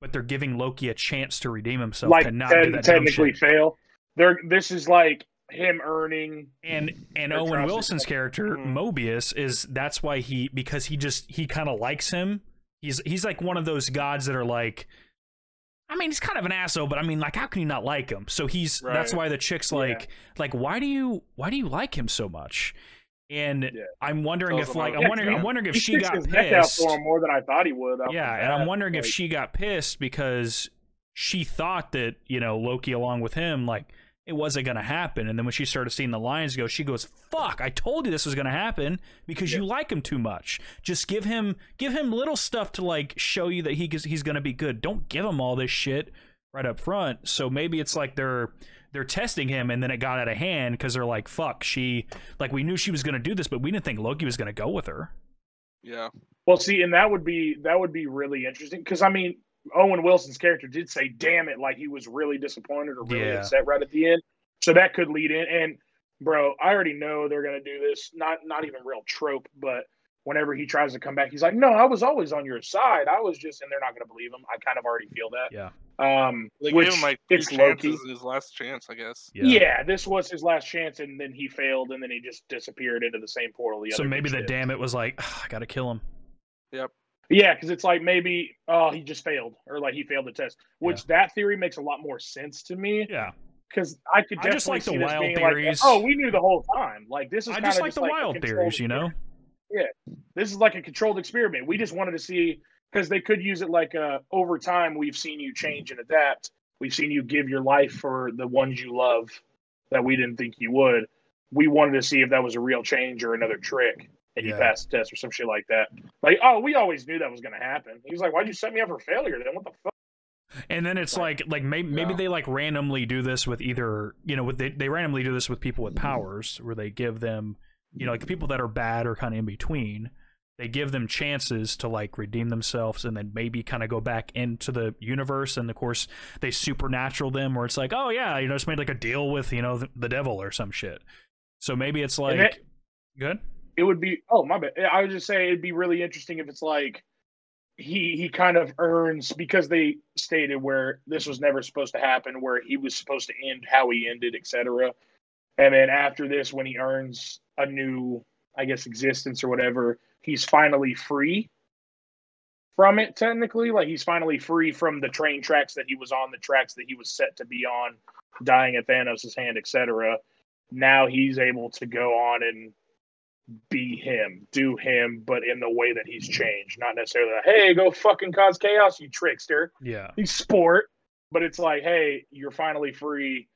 But they're giving Loki a chance to redeem himself like to not te- do that technically fail. They're this is like him earning. And and Owen Wilson's character Mhm. Mobius is that's why he because he just he kind of likes him. He's he's like one of those gods that are like. I mean, he's kind of an asshole, but I mean, like, how can you not like him? So he's that's why the chick's Yeah. like, like, why do you why do you like him so much? And Yeah. I'm wondering if like I'm wondering I'm wondering if he she got his neck out pissed. for him more than I thought he would. Yeah, and I'm wondering if she got pissed because she thought that, you know, Loki along with him, like, it wasn't going to happen. And then when she started seeing the lions go, she goes, fuck, I told you this was going to happen because you like him too much. Just give him, give him little stuff to, like, show you that he, he's going to be good. Don't give him all this shit right up front. So maybe it's like they're, they're testing him and then it got out of hand because they're like, fuck, she, like, we knew she was going to do this, but we didn't think Loki was going to go with her. Yeah. Well, see, and that would be that would be really interesting because I mean, Owen Wilson's character did say, "Damn it!" Like he was really disappointed or really Yeah. upset right at the end. So that could lead in. And bro, I already know they're gonna do this. Not not even real trope, but whenever he tries to come back, he's like, "No, I was always on your side. I was just," and they're not gonna believe him. I kind of already feel that. Yeah. Um, They which gave him like two it's chances, Loki. his last chance, I guess. Yeah. yeah. this was his last chance, and then he failed, and then he just disappeared into the same portal. The So other maybe the did. damn it was like, I gotta kill him. Yeah, because it's like maybe oh he just failed, or like he failed the test. Which that theory makes a lot more sense to me Yeah. because I could I definitely just like the see this wild being theories. like, oh, we knew the whole time. Like this is I just like the a wild theories, you know? yeah this is like a controlled experiment. We just wanted to see because they could use it like uh, over time. We've seen you change and adapt. We've seen you give your life for the ones you love that we didn't think you would. We wanted to see if that was a real change or another trick, and you Yeah. passed the test or some shit like that. Like, oh, we always knew that was going to happen. He was like, "Why'd you set me up for failure? Then what the fuck?" And then it's like like maybe maybe they like randomly do this with either you know with they, they randomly do this with people with mm-hmm. powers where they give them you know like people that are bad or kind of in between they give them chances to like redeem themselves and then maybe kind of go back into the universe and of course they supernatural them where it's like oh yeah you know just made like a deal with you know the, the devil or some shit so maybe it's like it- good it would be oh my bad. I was just saying it'd be really interesting if it's like he he kind of earns because they stated where this was never supposed to happen, where he was supposed to end how he ended, etc. And then after this, when he earns a new, I guess, existence or whatever, he's finally free from it. Technically, like he's finally free from the train tracks that he was on, the tracks that he was set to be on, dying at Thanos' hand, etc. Now he's able to go on and be him, do him, but in the way that he's changed. Not necessarily like, hey, go fucking cause chaos, you trickster. yeah He's sport, but it's like, hey, you're finally free.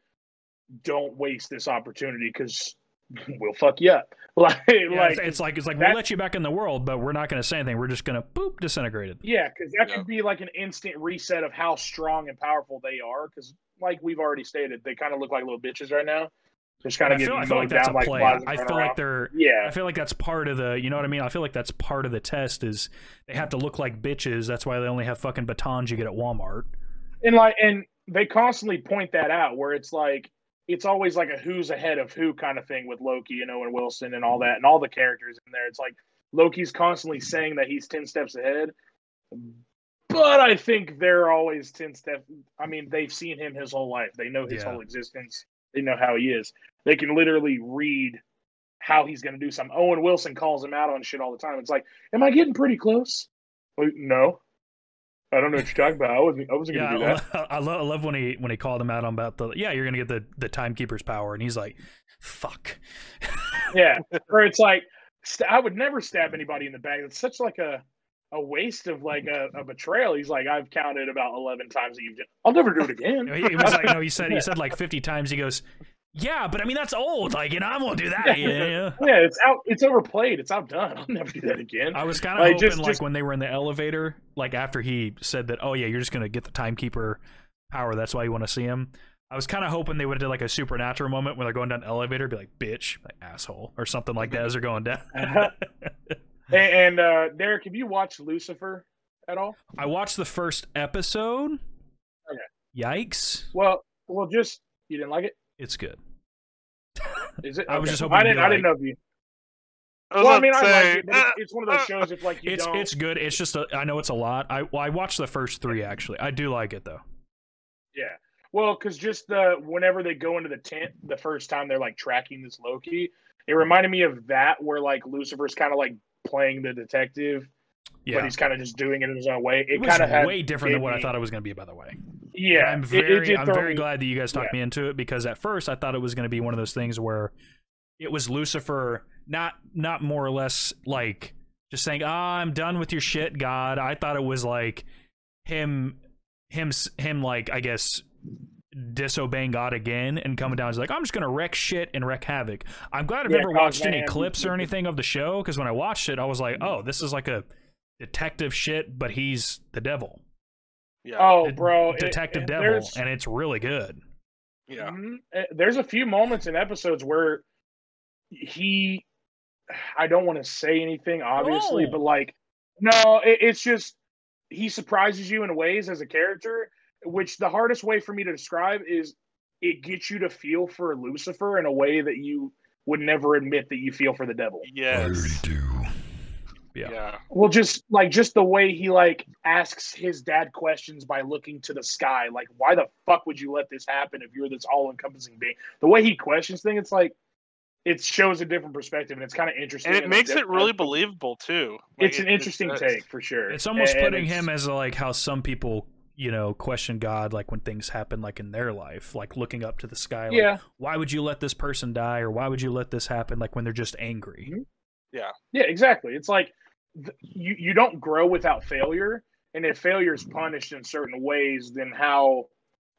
Don't waste this opportunity because we'll fuck you up. Like, yeah, like it's, it's like it's like we'll let you back in the world but we're not going to say anything we're just going to boop disintegrate it yeah, because that Yeah. could be like an instant reset of how strong and powerful they are. Because, like we've already stated, they kind of look like little bitches right now. Just kind I of feel, getting I feel like that's down a play. flies I feel like they're. yeah, I feel like that's part of the. You know what I mean? I feel like that's part of the test. Is they have to look like bitches. That's why they only have fucking batons you get at Walmart. and like and they constantly point that out where it's like it's always like a who's ahead of who kind of thing with Loki and Owen Wilson and all that and all the characters in there. It's like Loki's constantly saying that he's ten steps ahead, but I think they're always ten steps. I mean, they've seen him his whole life. They know his Yeah. whole existence. They know how he is. They can literally read how he's going to do something. Owen Wilson calls him out on shit all the time. It's like, am I getting pretty close? No. I don't know what you're talking about. I wasn't. I wasn't Yeah, going to I, do that. lo- I, love, I love when he when he called him out on about the. Yeah, you're gonna get the the timekeeper's power, and he's like, "Fuck." Yeah, or it's like st- I would never stab anybody in the back. It's such like a a waste of like a, a betrayal. He's like, I've counted about eleven times that you've. Done. I'll never do it again. He, he was like, no, he said he said like 50 times. He goes, "Yeah, but I mean that's old. Like, you know, I won't do that." Yeah, yeah. yeah, it's out. It's overplayed. It's outdone. I'll never do that again. I was kind of Like, hoping, just- like just- when they were in the elevator, like after he said that, "Oh yeah, you're just gonna get the timekeeper power. That's why you want to see him." I was kind of hoping they would have did like a supernatural moment when they're going down the elevator, be like, "Bitch, like asshole," or something like that mm-hmm. as they're going down. and and uh, Derek, have you watched Lucifer at all? I watched the first episode. Okay. Yikes! Well, well, just you didn't like it. It's good. Is it? I was just hoping I you'd be didn't. I didn't know if you. I Well, I mean, I say, like it, but it's, uh, it's one of those shows. If like you It's don't, it's good. It's just a, I know it's a lot. I well, I watched the first three actually. I do like it though. Yeah. Well, because just the whenever they go into the tent the first time they're like tracking this Loki, it reminded me of that where like Lucifer's kind of like playing the detective, Yeah, but he's kind of just doing it in his own way. It, it kind of had way different than what I thought it was going to be. By the way. Yeah, I'm it- it very, I'm very me- glad that you guys talked yeah. me into it because at first I thought it was going to be one of those things where it was Lucifer, not not more or less like just saying, "Ah, I'm done with your shit, God." I thought it was like him, him, him, like I guess disobeying God again and coming down. He's like, "I'm just going to wreck shit and wreck havoc." I'm glad I've Yeah, never cause watched any clips or anything of the show because when I watched it, I was like, "Oh, this is like a detective shit, but he's the devil." yeah, Oh, Det- bro, Detective it- Devil, there's- and it's really good. yeah. Mhm. Uh, There's a few moments in episodes where he, I don't want to say anything, obviously, Oh. but like, no, it, it's just he surprises you in ways as a character, which the hardest way for me to describe is it gets you to feel for Lucifer in a way that you would never admit that you feel for the devil. Yes. do. Yeah. yeah. Well, just like just the way he like asks his dad questions by looking to the sky. Like, why the fuck would you let this happen if you're this all-encompassing being? The way he questions things, it's like it shows a different perspective, and it's kind of interesting. And it and makes it really believable too. Like, It's an it- interesting take for sure. It's almost And putting it's- him as like how some people, you know, question God like when things happen like in their life, like looking up to the sky. Like, Yeah, Why would you let this person die, or why would you let this happen? Like when they're just angry. Mm-hmm. Yeah. yeah, exactly. It's like th- you you don't grow without failure, and if failure is punished in certain ways, then how?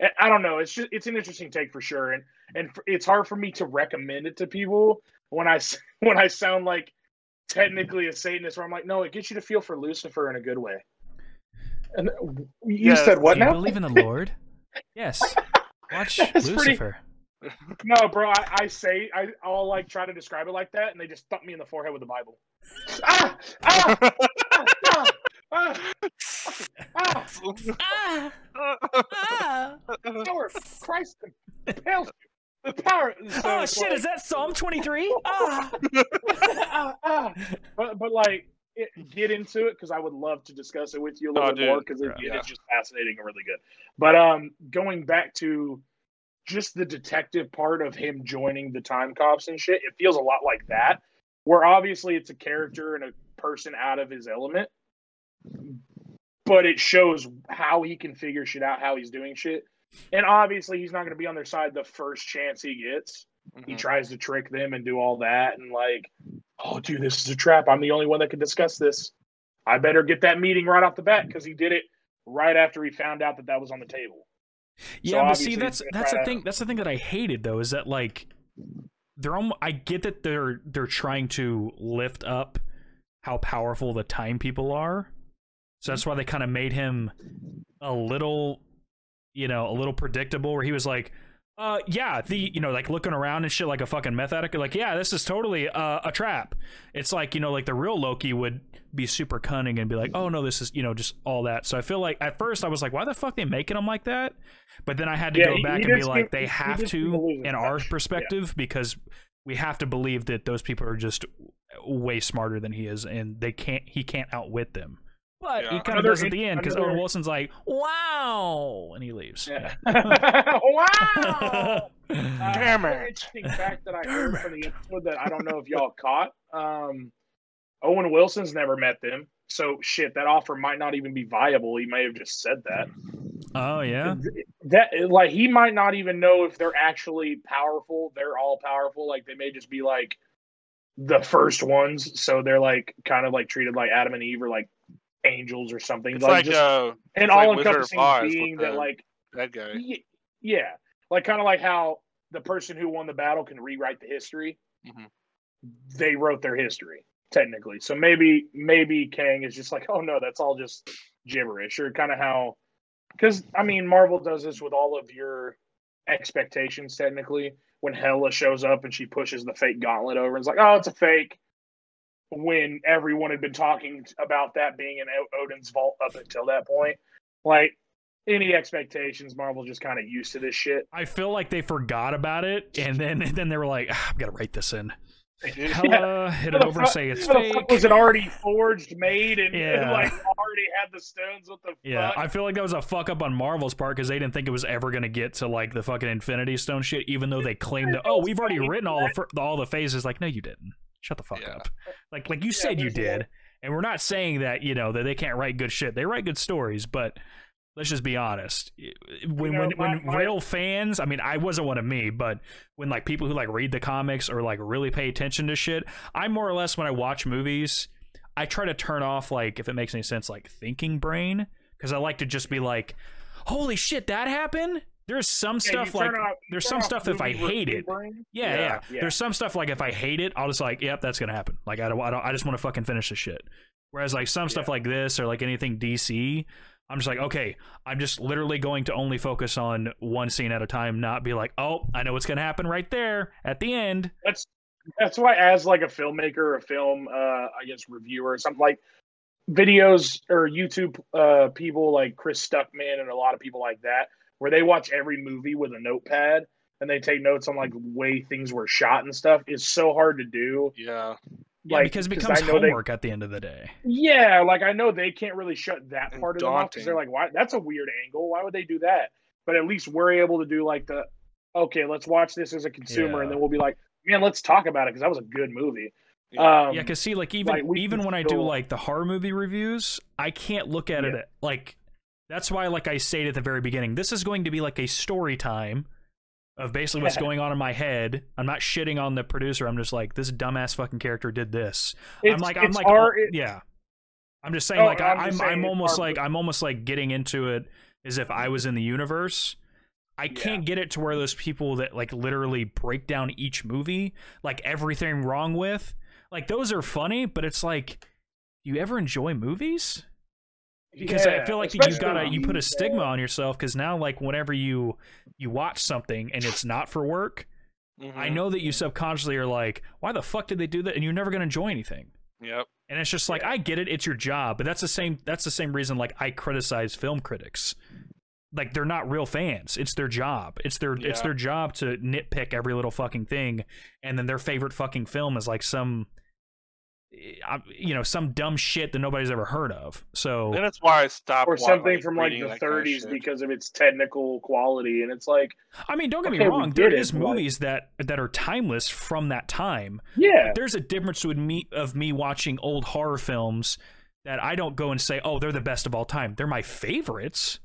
I- I don't know. It's just it's an interesting take for sure, and and f- it's hard for me to recommend it to people when I when I sound like technically a Satanist, where I'm like, no, it gets you to feel for Lucifer in a good way. And you Yeah, said what Do you believe in the Lord? yes. Watch That's pretty- Lucifer. No, bro. I, I say I, I'll like try to describe it like that, and they just thump me in the forehead with the Bible. Ah! Ah! ah! Ah! Ah! Ah! Ah, ah. The power of Christ compels you. The power. so Oh it's shit! like- Is that Psalm twenty three? Ah. ah, ah. But but like it, get into it because I would love to discuss it with you a little Oh, bit more because it, Yeah. it's just fascinating and really good. But um, going back to just the detective part of him joining the time cops and shit, it feels a lot like that. Where obviously it's a character and a person out of his element, but it shows how he can figure shit out, how he's doing shit. And obviously, he's not going to be on their side the first chance he gets he Mhm. tries to trick them and do all that and like oh dude this is a trap i'm the only one that can discuss this i better get that meeting right off the bat because he did it right after he found out that that was on the table Yeah, but see, that's that's the thing. That's the thing that I hated though is that like they're almost. I get that they're they're trying to lift up how powerful the time people are, so that's why they kind of made him a little, you know, a little predictable. Where he was like, uh, yeah, the you know, like looking around and shit like a fucking meth addict. Like, yeah, this is totally uh, a trap. It's like you know, like the real Loki would be super cunning and be like, oh no, this is you know just all that. So I feel like at first I was like, why the fuck they making him like that? But then I had to Yeah, go back and be like, they have to, to lose his in our touch. Yeah. perspective, because we have to believe that those people are just way smarter than he is, and they can't. He can't outwit them. But he Yeah. kind of does at the end because another- Owen Wilson's like, "Wow," and he leaves. yeah. wow Uh, Damn another it. interesting fact that i heard Damn from the episode that i don't know if y'all caught um owen wilson's never met them so shit that offer might not even be viable he may have just said that oh yeah. that like he might not even know if they're actually powerful they're all powerful like they may just be like the first ones so they're like kind of like treated like adam and eve or like angels or something It's like, like, just uh, an all encompassing with being that the- like that guy. yeah. Like kind of like how the person who won the battle can rewrite the history. Mhm. they wrote their history technically. So maybe maybe kang is just like oh no that's all just gibberish or kind of how because i mean marvel does this with all of your expectations technically. When hela shows up and she pushes the fake gauntlet over and it's like oh it's a fake when everyone had been talking about that being in odin's vault up until that point. Like any expectations marvel's just kind of used to this shit. I feel like they forgot about it, and then and then they were like, ah, "I've got to write this in." Hela, hit it over and say it's fake. was it already forged made and, and, like already had the stones? What the Yeah, fuck? I feel like that was a fuck up on Marvel's part because they didn't think it was ever going to get to like the fucking Infinity Stone shit, even though they claimed that, oh, we've already written all the all the phases. Like, no, you didn't. Shut the fuck Yeah. up. Like, like you said you there's a did, and we're not saying that you know that they can't write good shit. They write good stories, but let's just be honest. When know, when my- when my- real fans, I mean, I wasn't one of me, but when like people who like read the comics or like really pay attention to shit, I more or less when I watch movies, I try to turn off like if it makes any sense, like thinking brain, because I like to just be like, holy shit, that happened. There's some Yeah, stuff like off- there's some stuff if I hate it. Yeah, yeah, Yeah, yeah. There's some stuff like if I hate it, I'll just like, yep, that's gonna happen. Like I don't, I don't, I just want to fucking finish the shit. Whereas like some stuff like this or like anything DC, I'm just like, okay, I'm just literally going to only focus on one scene at a time, not be like, oh, I know what's gonna happen right there at the end. That's that's why as like a filmmaker, a film uh I guess reviewer or something like videos or YouTube uh people like Chris Stuckman and a lot of people like that, where they watch every movie with a notepad and they take notes on like way things were shot and stuff is so hard to do Yeah. Yeah, like, because it becomes I know they- homework at the end of the day. Yeah, like I know they can't really shut that And part of them off because they're like, why? That's a weird angle. Why would they do that? But at least we're able to do like the, okay, let's watch this as a consumer, and then we'll be like, man, let's talk about it because that was a good movie. Yeah. Um, yeah, because see, like even like, we even can when I do like the horror movie reviews, I can't look at Yeah. it like. That's why, like I stated at the very beginning, this is going to be like a story time of basically what's going on in my head. I'm not shitting on the producer. I'm just like, this dumbass fucking character did this. it's, I'm like, I'm like, our, oh, yeah. I'm just saying, Oh, like, I'm I'm, I'm, almost like, I'm almost like getting into it as if I was in the universe. I can't get it to where those people that like literally break down each movie, like everything wrong with, like those are funny, but it's like, do you ever enjoy movies? Because I feel like you especially gotta you put a stigma on yourself. Because now, like, whenever you you watch something and it's not for work, Mhm. I know that you subconsciously are like, why the fuck did they do that? And you're never gonna enjoy anything. Yep. And it's just like Yeah. I get it, it's your job, but that's the same that's the same reason like I criticize film critics. Like they're not real fans. It's their job. It's their it's their job to nitpick every little fucking thing and then their favorite fucking film is like some you know, some dumb shit that nobody's ever heard of. So And that's why I stopped. or wa- something from like reading the that kind of 30s because of its technical quality, and it's like, I mean, don't get me Okay, we wrong, there is get it, is but, like- movies that that are timeless from that time. yeah, There's a difference with me of me watching old horror films that I don't go and say, "Oh, they're the best of all time." They're my favorites.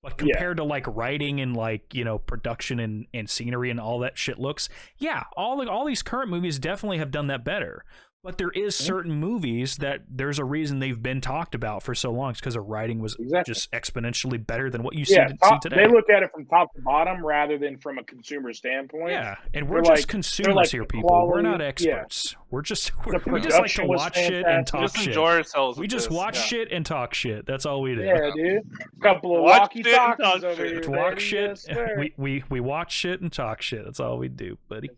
But Yeah. compared to like writing and like, you know, production and, and scenery and all that shit looks, yeah, all the, all these current movies definitely have done that better. But there is certain movies that there's a reason they've been talked about for so long. It's because the writing was Exactly. just exponentially better than what you see, yeah. see Top, today. they look at it from top to bottom rather than from a consumer standpoint. Yeah, and we're They're just like- consumers like here, the people. we're quality- not yeah. experts. We're just we're, we just like to watch shit and talk Just shit. enjoy ourselves. We just this, watch yeah. shit and talk shit. That's all we do. Yeah, dude. Couple of Watch walkie shit and talk talkies over here. To walk shit. Yes, we, we we watch shit and talk shit. That's all we do, buddy.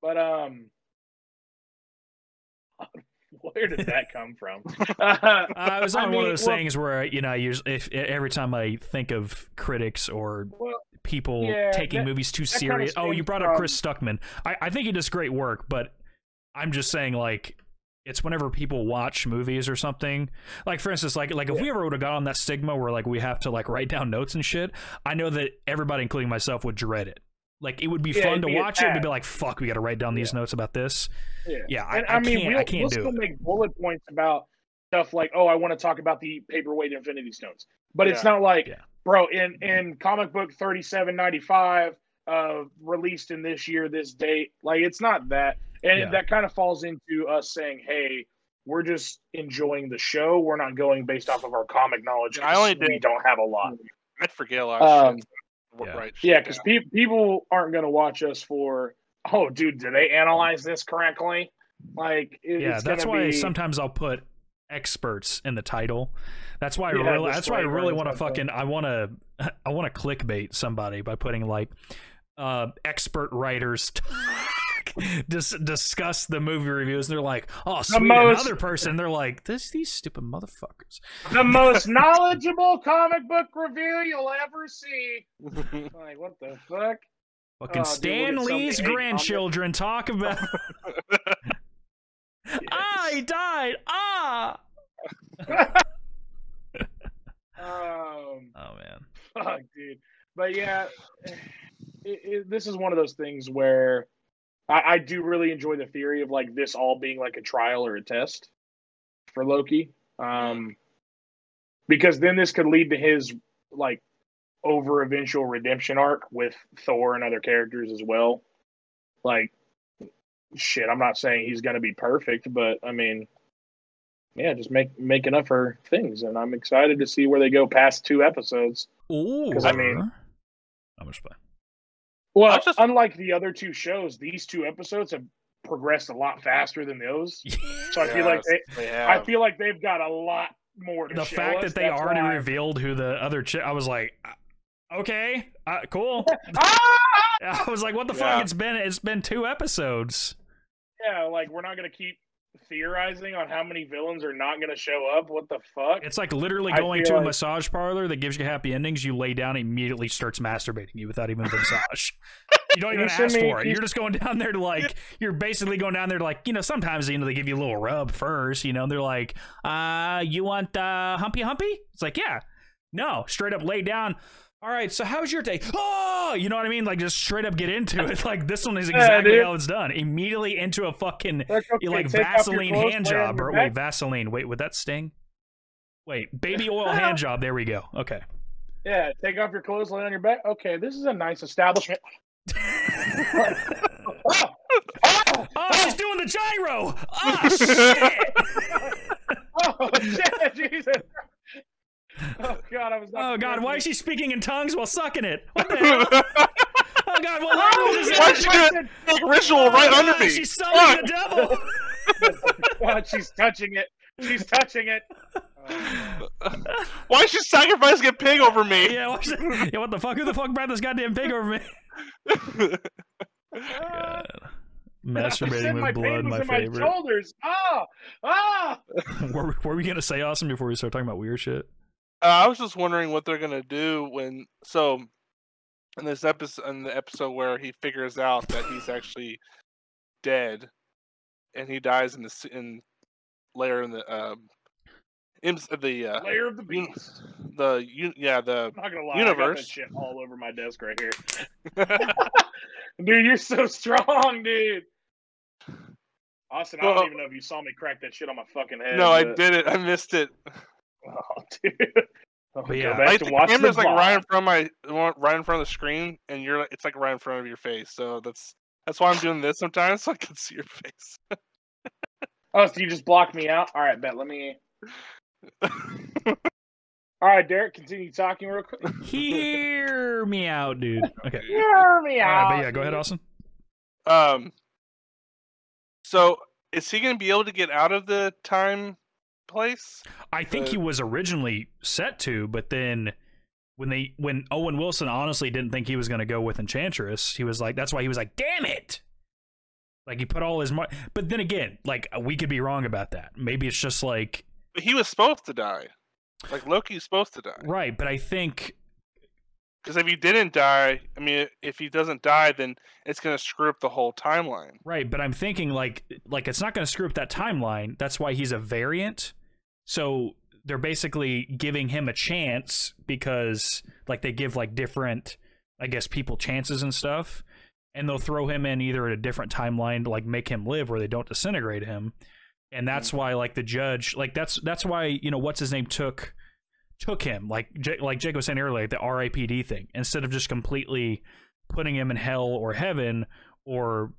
But um, where did that come from? Uh, it was I on one of those well- things where you know, I use if every time I think of critics or well, people Yeah, taking that- movies too that kinda serious. Oh, you stems brought up Chris Stuckman. I, I think he does great work, but I'm just saying like it's whenever people watch movies or something. Like for instance, like like if we ever would have got on that stigma where like we have to like write down notes and shit, I know that everybody, including myself, would dread it. Like it would be Yeah, fun to be a watch it, but tag. be like, "Fuck, we got to write down these Yeah. notes about this." yeah. Yeah, I, And, I, mean, can't. we'll, I can't we'll do still it. make bullet points about stuff like, oh, I want to talk about the paperweight Infinity Stones, but it's not like, Yeah. bro, in in comic book thirty seven ninety five, uh, released in this year, this date, like it's not that, and Yeah. that kind of falls into us saying, hey. We're just enjoying the show. We're not going based off of our comic knowledge. I only 'cause we don't have a lot. I'd forget a lot Um, shit. Yeah. Right. Yeah, because down. pe- people aren't going to watch us for, oh, dude, did they analyze this correctly? Like, it, yeah, that's why be, sometimes I'll put experts in the title. That's why I really that's why I really want to stuff fucking I want to I want to clickbait somebody by putting like uh expert writers dis- discuss the movie reviews and they're like, "Oh, sweet." most- Another person they're like, "This these stupid motherfuckers." the most knowledgeable comic book review you'll ever see. Like, what the fuck? Fucking Oh, Stan we'll Lee's somebody hate grandchildren talk about Ah, he died. Ah. Um, Oh man. fuck, dude. But yeah, it, it, this is one of those things where I, I do really enjoy the theory of like this all being like a trial or a test for Loki. Um, because then this could lead to his like over eventual redemption arc with Thor and other characters as well. Like, shit, I'm not saying he's going to be perfect, but I mean, yeah, just make make enough for things, and I'm excited to see where they go past two episodes. Or 'Cause I mean- how much fun? Well, just- unlike the other two shows, these two episodes have progressed a lot faster than those. So I feel like they, they I have. feel like they've got a lot more to the show fact us. that they already why- revealed who the other chick, I was like, okay, uh, cool. Ah! I was like, what the Yeah. fuck? It's been it's been two episodes. Yeah, like we're not gonna keep theorizing on how many villains are not gonna show up. What the fuck? It's like literally going to a massage parlor that gives you happy endings. You lay down, and immediately starts masturbating you without even massage. You don't even you ask me- for it. you- You're just going down there to like you're basically going down there to like you know sometimes you know they give you a little rub first. You know they're like, uh, you want uh humpy humpy? It's like yeah, no, straight up lay down. All right, so how's your day? Oh, you know what I mean? Like just straight up get into it. Like this one is exactly dude. how it's done. Immediately into a fucking Like, okay, like take Vaseline hand job or wait Vaseline. Wait, would that sting? Wait, baby oil hand job. There we go. Okay. Yeah, take off your clothes, lay on your back. Okay, this is a nice establishment. Oh, she's doing the gyro. Oh shit. oh, shit, Jesus. Oh God, I was. Not Oh god, why is she speaking in tongues while sucking it? What the hell? Oh god, what language is Why that? she gonna take ritual right under me? She's summoning the devil. this. God, she's touching it. She's touching it. Why is she sacrificing a pig over me? yeah, what's that? yeah, what the fuck? Who the fuck brought this goddamn pig over me? Ah, Masturbating said my with blood, pain my favorite. My shoulders. Ah, ah. what, were, what were we gonna say, awesome before we start talking about weird shit? Uh, I was just wondering what they're gonna do when so in this episode in the episode where he figures out that he's actually dead and he dies in the in layer in the um in the uh Layer of the beast. the yeah the I'm not gonna lie, I universe. shit all over my desk right here. dude, you're so strong, dude. Austin, I Well- don't even know if you saw me crack that shit on my fucking head. no I did it I missed it Oh, dude. Oh, But yeah, back like to the watch camera's like right in front of my right in front of the screen and you're like it's like right in front of your face so that's that's why I'm doing this sometimes so I can see your face Oh, so you just blocked me out? All right, bet. Let me. All right, Derek, continue talking real quick. Hear me out, dude. Okay. Hear me All out. right, but yeah, go ahead, Austin. Um. So is he going to be able to get out of the time place? I think Uh, he was originally set to, but then when they when Owen Wilson honestly didn't think he was going to go with Enchantress, he was like, that's why he was like, damn it. Like he put all his money, but then again, like we could be wrong about that. Maybe it's just like But he was supposed to die. Like Loki's supposed to die. right, but I think Because if he didn't die, I mean, if he doesn't die, then it's going to screw up the whole timeline. Right, but I'm thinking like like it's not going to screw up that timeline. That's why he's a variant. So they're basically giving him a chance because like they give like different I guess people chances and stuff. And they'll throw him in either at a different timeline to like make him live where they don't disintegrate him. And that's hmm. why like the judge like that's that's why you know what's his name took took him. Like J- like Jake was saying earlier the RIPD thing. Instead of just completely putting him in hell or heaven or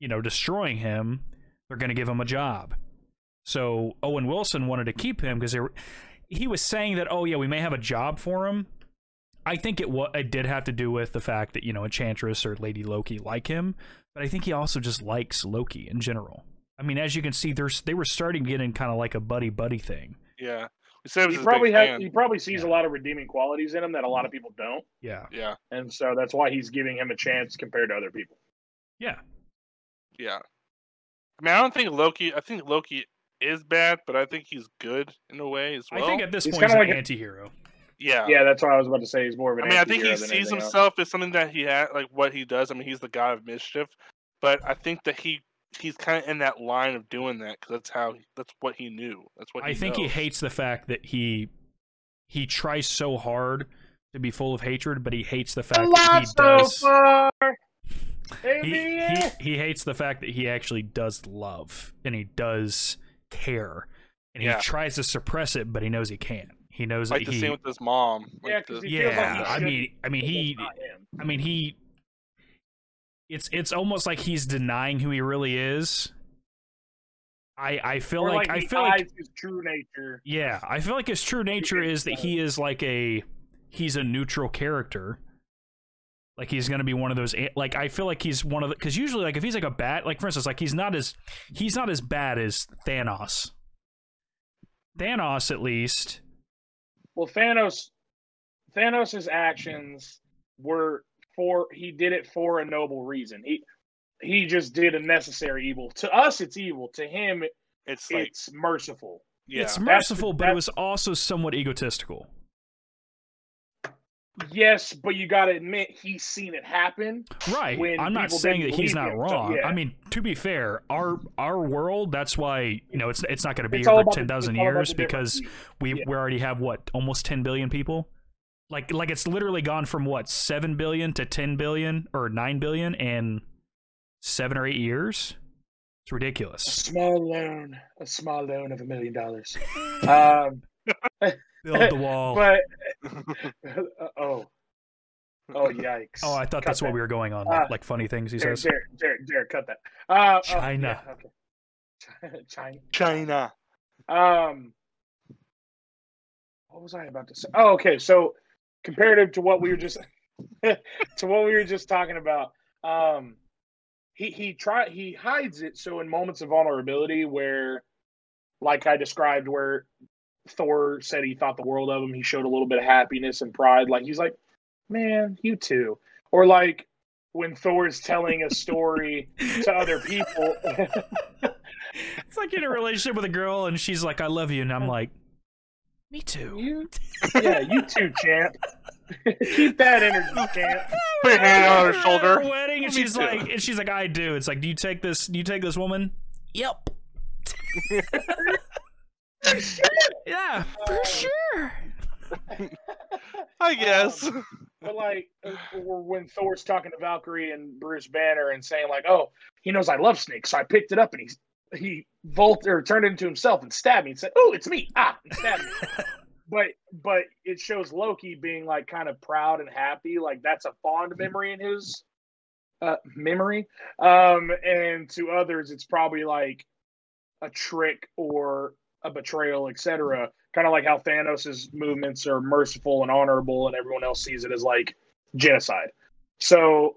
you know destroying him they're going to give him a job so owen wilson wanted to keep him because he was saying that oh yeah we may have a job for him i think it wa- it did have to do with the fact that you know enchantress or lady loki like him but i think he also just likes loki in general i mean as you can see there's they were starting to get in kind of like a buddy buddy thing Yeah. He He probably big has. He probably sees Yeah. a lot of redeeming qualities in him that a lot of people don't, yeah Yeah. and so that's why he's giving him a chance compared to other people. yeah Yeah. I mean, I don't think Loki. I think Loki is bad, but I think he's good in a way as well. i think at this he's point he's kinda an like a- anti-hero yeah. Yeah, that's what I was about to say. He's more of an. I mean, I think he sees anything else. himself as something that he had, like what he does. I mean, he's the god of mischief, but I think that he he's kind of in that line of doing that because that's how that's what he knew. That's what he I think he hates the fact that he he tries so hard to be full of hatred, but he hates the fact that he does. far. He, he he hates the fact that he actually does love and he does care, and Yeah. he tries to suppress it, but he knows he can't. He knows like that the he. scene with his mom. Like Yeah, 'cause the- he feels like yeah, I mean, I mean, he, It's not him. I mean, he. It's it's almost like he's denying who he really is. I I feel Or like, like, I feel like his true nature. Yeah, I feel like his true nature is that he is like a he's a neutral character. Like he's gonna be one of those like I feel like he's one of the because usually like if he's like a bat, like for instance like he's not as he's not as bad as Thanos. Thanos at least Well, Thanos, Thanos' actions were for he did it for a noble reason. He he just did a necessary evil. To us, it's evil. To him, it's like it's merciful. yeah, it's That's- merciful, but it was also somewhat egotistical. Yes, but you got to admit he's seen it happen. Right. when I'm not saying that he's not him, so, wrong. yeah. I mean, to be fair, our our world, that's why, you know, it's it's not going to be It's here for 10,000 it's all about years because we Yeah. we already have what, almost 10 billion people? Like like it's literally gone from what, 7 billion to 10 billion or 9 billion in 7 or 8 years? It's ridiculous. a ridiculous. small loan, a small loan of a million dollars. Um, Build the wall. but oh, oh yikes! oh, I thought Cut that's what we were going on. Uh, Like, like funny things he Derek, says. Derek, Derek, Derek, cut that. Uh, oh, China. yeah, okay. China. China. Um, what was I about to say? Oh, okay. So, comparative to what we were just to what we were just talking about, um, he he try he hides it. So in moments of vulnerability, where, like I described, where Thor said he thought the world of him, he showed a little bit of happiness and pride. Like he's like, man, you too. Or like when Thor's telling a story to other people. It's like in a relationship with a girl and she's like, I love you. And I'm like, me too. You, yeah, you too, champ. Keep that energy, champ. Put your hand on her shoulder. wedding, and she's too. like, and she's like, I do. It's like, do you take this? Do you take this woman? Yep. Yeah, for sure. I guess. Um, But like, or when Thor's talking to Valkyrie and Bruce Banner and saying like, "Oh, he knows I love snakes, so I picked it up and he he volt or turned it into himself and stabbed me and said, "Oh, it's me!" Ah, and stabbed me. but but it shows Loki being like kind of proud and happy, like that's a fond memory in his uh, memory. Um, and to others, it's probably like a trick or a betrayal, etc. Kind of like how Thanos' movements are merciful and honorable, and everyone else sees it as like genocide. So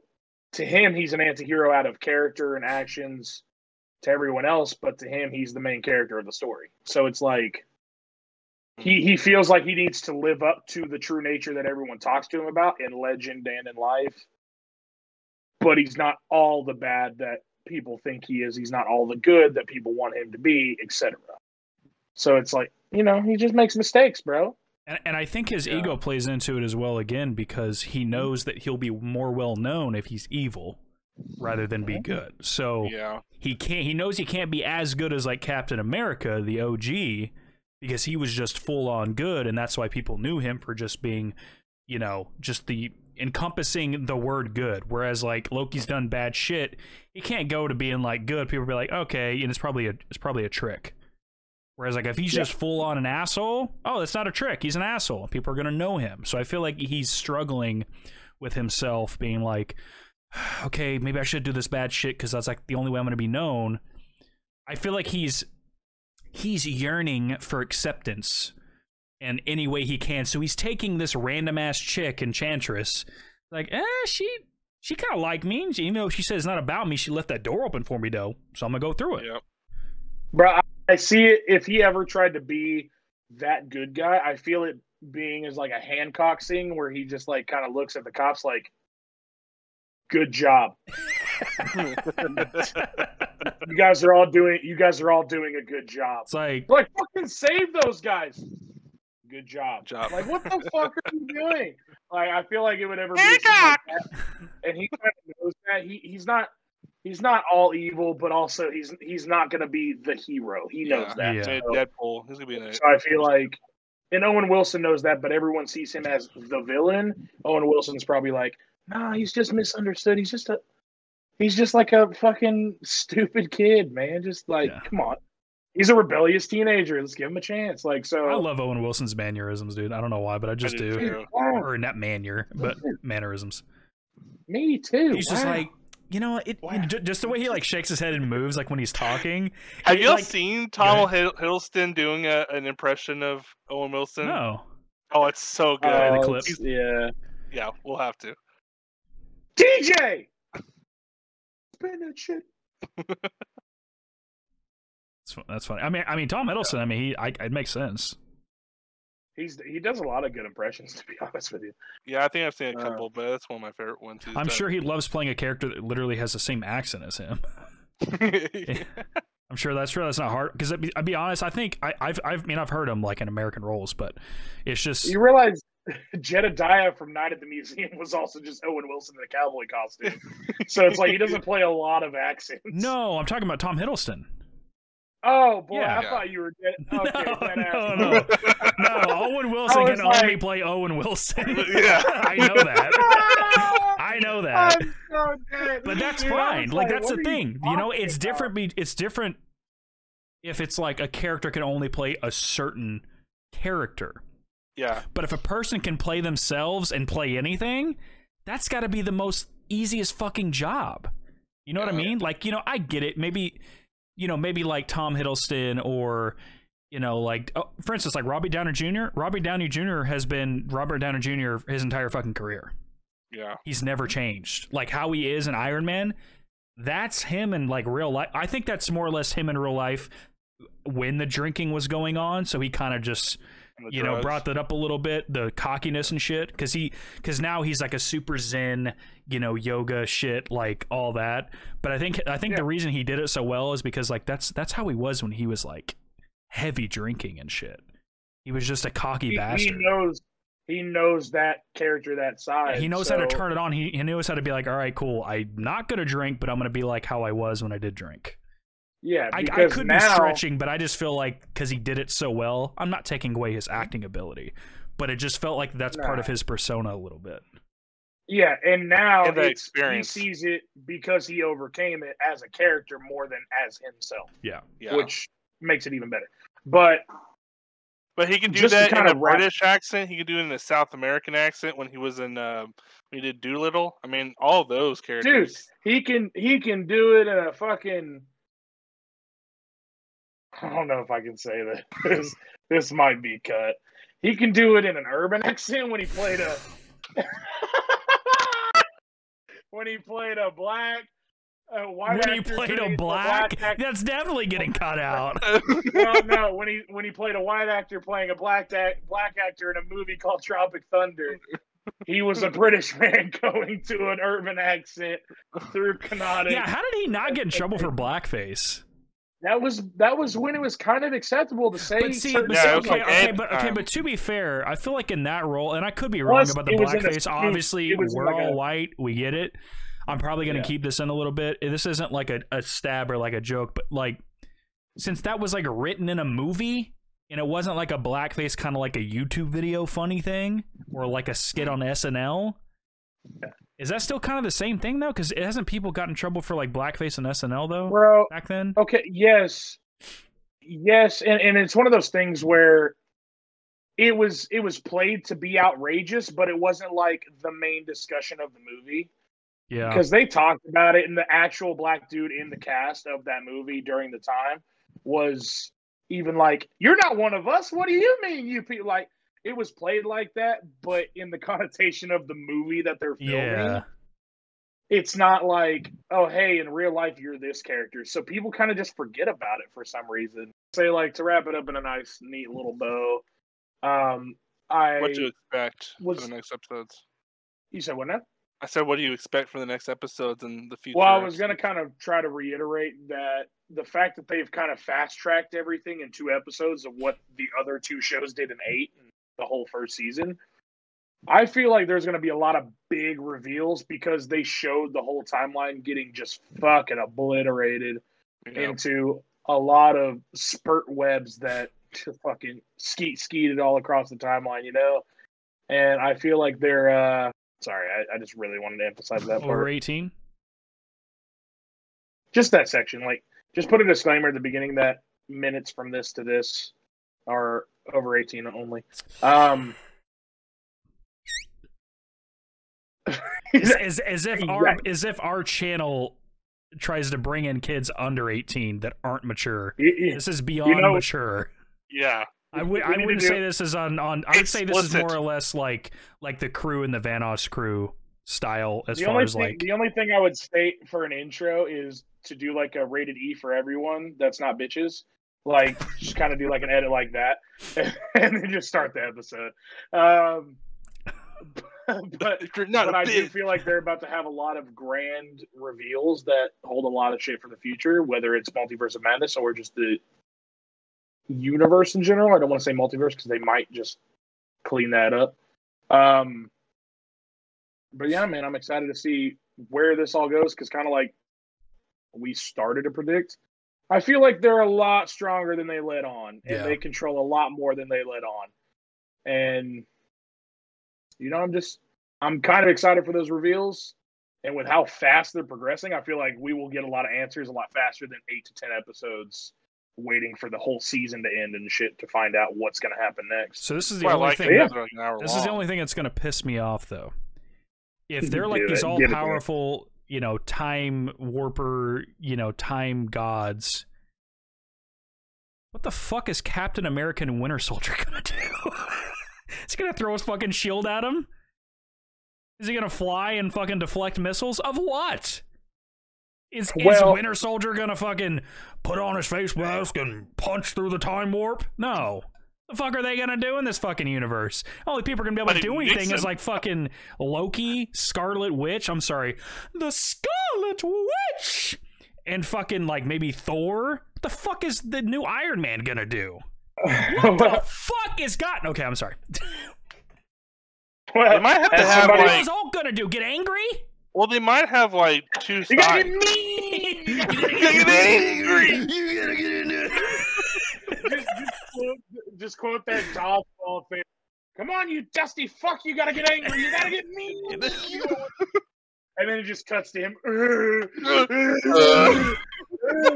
to him, he's an anti-hero out of character and actions to everyone else, but to him, he's the main character of the story. So it's like he he feels like he needs to live up to the true nature that everyone talks to him about in legend and in life. But he's not all the bad that people think he is. He's not all the good that people want him to be, etc. So it's like, you know, he just makes mistakes, bro. And, and I think his Yeah. ego plays into it as well again because he mm-hmm. knows that he'll be more well known if he's evil rather than be mm-hmm. good. So Yeah. he can't. He knows he can't be as good as like Captain America, the OG, because he was just full on good, and that's why people knew him for just being, you know, just the encompassing the word good. Whereas like Loki's done bad shit, he can't go to being like good. People be like, okay, and it's probably a it's probably a trick. Whereas like if he's just full on an asshole, oh, that's not a trick. He's an asshole. People are gonna know him. So I feel like he's struggling with himself, being like, okay, maybe I should do this bad shit because that's like the only way I'm gonna be known. I feel like he's he's yearning for acceptance in any way he can. So he's taking this random ass chick, Enchantress, like, eh, she she kind of like me. and she- Even though she says it's not about me, she left that door open for me though. So I'm gonna go through it. Yep. Bro, I, I see it. If he ever tried to be that good guy, I feel it being as like a Hancock thing where he just like kind of looks at the cops like, "Good job, you guys are all doing. You guys are all doing a good job. It's like Like fucking save those guys. Good job. Job. Like what the fuck are you doing? Like I feel like it would ever be like that. and he kind of knows that he he's not. He's not all evil, but also he's he's not going to be the hero. He knows that. Yeah. Made Deadpool. He's gonna be in it. So I feel like, and Owen Wilson knows that, but everyone sees him as the villain. Owen Wilson's probably like, nah, he's just misunderstood. He's just a, he's just like a fucking stupid kid, man. Just like, Yeah. come on. He's a rebellious teenager. Let's give him a chance. Like, so. I love Owen Wilson's mannerisms, dude. I don't know why, but I just do do. too. Or not manner, but mannerisms. me too. He's just like, you know, what, it, Wow. just the way he like shakes his head and moves, like when he's talking. Have you all like- seen Tom Hidd- Hiddleston doing a, an impression of Owen Wilson? No, Oh, it's so good. the Oh, clip. it's- Yeah. yeah, we'll have to. DJ! Spin that shit. that's, that's funny. I mean, I mean, Tom Hiddleston. I mean, he, I, it makes sense. He's he does a lot of good impressions, to be honest with you. Yeah, I think I've seen a Uh, couple, but that's one of my favorite ones. he's I'm done. sure he loves playing a character that literally has the same accent as him. Yeah. I'm sure that's true. that's not hard because I'd be, I'd be honest. I think I, I've I've I mean I've heard him like in American roles, but it's just You realize Jedediah from Night at the Museum was also just Owen Wilson in a cowboy costume. so it's like he doesn't play a lot of accents. no. I'm talking about Tom Hiddleston. Oh boy, Yeah. I thought you were dead. Okay, no, dead no, no, no. Owen Wilson can was only play Owen Wilson. Yeah. I know that. I know that. I'm so dead. but that's Dude, fine. was Like that's what the thing. You know, it's about? different. Be, it's different if it's like a character can only play a certain character. Yeah. But if a person can play themselves and play anything, that's got to be the most easiest fucking job. You know what I Yeah. mean? Like, you know, I get it. Maybe, you know, maybe like Tom Hiddleston or, you know, like, oh, for instance, like Robbie Downer Jr. Robbie Downey Jr. has been Robert Downer Jr. his entire fucking career. Yeah. He's never changed. Like how he is in Iron Man, that's him in like real life. I think that's more or less him in real life when the drinking was going on. So he kind of just You know brought that up a little bit the cockiness and shit because he because now he's like a super zen you know yoga shit like all that. But i think i think the reason he did it so well is because like that's that's how he was when he was like heavy drinking and shit. He was just a cocky He, he knows he knows that character that Yeah, side. he knows how to turn it on. He, he knows how to be like all right cool. I'm not gonna drink but i'm gonna be like how i was when i did drink Yeah, I, I could now, be stretching, but I just feel like because he did it so well, I'm not taking away his acting ability, but it just felt like that's part of his persona a little bit. Yeah, and now And the experience. he sees it because he overcame it as a character more than as himself, Yeah. Yeah. which makes it even better. But But he can do Just to that in kinda a wrap- British accent. He could do it in a South American accent when he was in uh, when he did Dolittle. I mean, all those characters. he can he can do it in a fucking I don't know if I can say that. This this might be cut. He can do it in an urban accent when he played a when he played a black a white when he actor played doing a black, actor- that's definitely getting cut out. well, no, when he when he played a white actor playing a black act, black actor in a movie called Tropic Thunder, he was a British man going to an urban accent through Canada. yeah, how did he not get in trouble for blackface? That was that was when it was kind of acceptable to say. But see, but Yeah, see, it was things okay, okay, but okay, but to be fair, I feel like in that role, and I could be wrong Plus, about the it was a blackface. Obviously, It was in we're like all a- white. We get it. I'm probably gonna Yeah. keep this in a little bit. This isn't like a, a stab or like a joke, but like since that was like written in a movie and it wasn't like a blackface kind of like a YouTube video funny thing or like a skit on SNL. Is that still kind of the same thing though? Because hasn't people gotten in trouble for like blackface and SNL though Bro, back then? okay, yes, yes, and and it's one of those things where it was it was played to be outrageous, but it wasn't like the main discussion of the movie. Yeah, because they talked about it and the actual black dude in the cast of that movie during the time was even like you're not one of us what do you mean you people like it was played like that but in the connotation of the movie that they're filming yeah. it's not like oh hey in real life you're this character so people kind of just forget about it for some reason say like to wrap it up in a nice neat little bow um i what do you expect was- for the next episodes? you said what now I said, what do you expect for the next episodes and the future? Well, I was going to kind of try to reiterate that the fact that they've kind of fast tracked everything in two episodes of what the other two shows did in eight and the whole first season. I feel like there's going to be a lot of big reveals because they showed the whole timeline getting just fucking obliterated Yeah. into a lot of spurt webs that fucking skeet skeeted all across the timeline, you know? And I feel like they're, uh, sorry, I, I just really wanted to emphasize that part Over 18. just that section like just put a disclaimer at the beginning that minutes from this to this are over 18 only um as, as, as if our Right. as if our channel tries to bring in kids under 18 that aren't mature. y- y- This is beyond know- mature. yeah. I would I would say this is on on I would say this is more or less like like the crew and the Vanos crew style as the far only as thing like the only thing i would state for an intro is to do like a rated e for everyone that's not bitches like just kind of do like an edit like that and then just start the episode um but If you're not but a I do feel like they're about to have a lot of grand reveals that hold a lot of shit for the future, whether it's Multiverse of Madness or just the universe in general. I don't want to say multiverse because they might just clean that up. Um, but yeah, man, I'm excited to see where this all goes because kind of like we started to predict. I feel like they're a lot stronger than they let on, and Yeah. they control a lot more than they let on. And you know, I'm just I'm kind of excited for those reveals. And with how fast they're progressing, I feel like we will get a lot of answers a lot faster than eight to ten episodes waiting for the whole season to end and shit to find out what's going to happen next. So this is the Well, only like thing. Yeah. They're like an hour This is the only thing that's going to piss me off, though. If they're like Do these all Give it powerful, you know, time warper, you know, time gods, what the fuck is Captain American and Winter Soldier gonna do? is he gonna throw his fucking shield at him? Is he gonna fly and fucking deflect missiles? Of what? Is, is Winter Soldier gonna fucking put on his face mask and punch through the time warp? No. The fuck are they gonna do in this fucking universe? Only people are gonna be able to do anything makes is like fucking Loki, Scarlet Witch. I'm sorry, the Scarlet Witch, and fucking like maybe Thor. What the fuck is the new Iron Man gonna do? What the fuck is God? Okay, I'm sorry. They might have to have somebody- What like is all gonna do? Get angry? well, they might have like two you gotta sides. get me. You gotta get angry. just, just, quote, just quote that dodgeball thing. Come on, you dusty fuck! You gotta get angry. You gotta get me. and then it just cuts to him.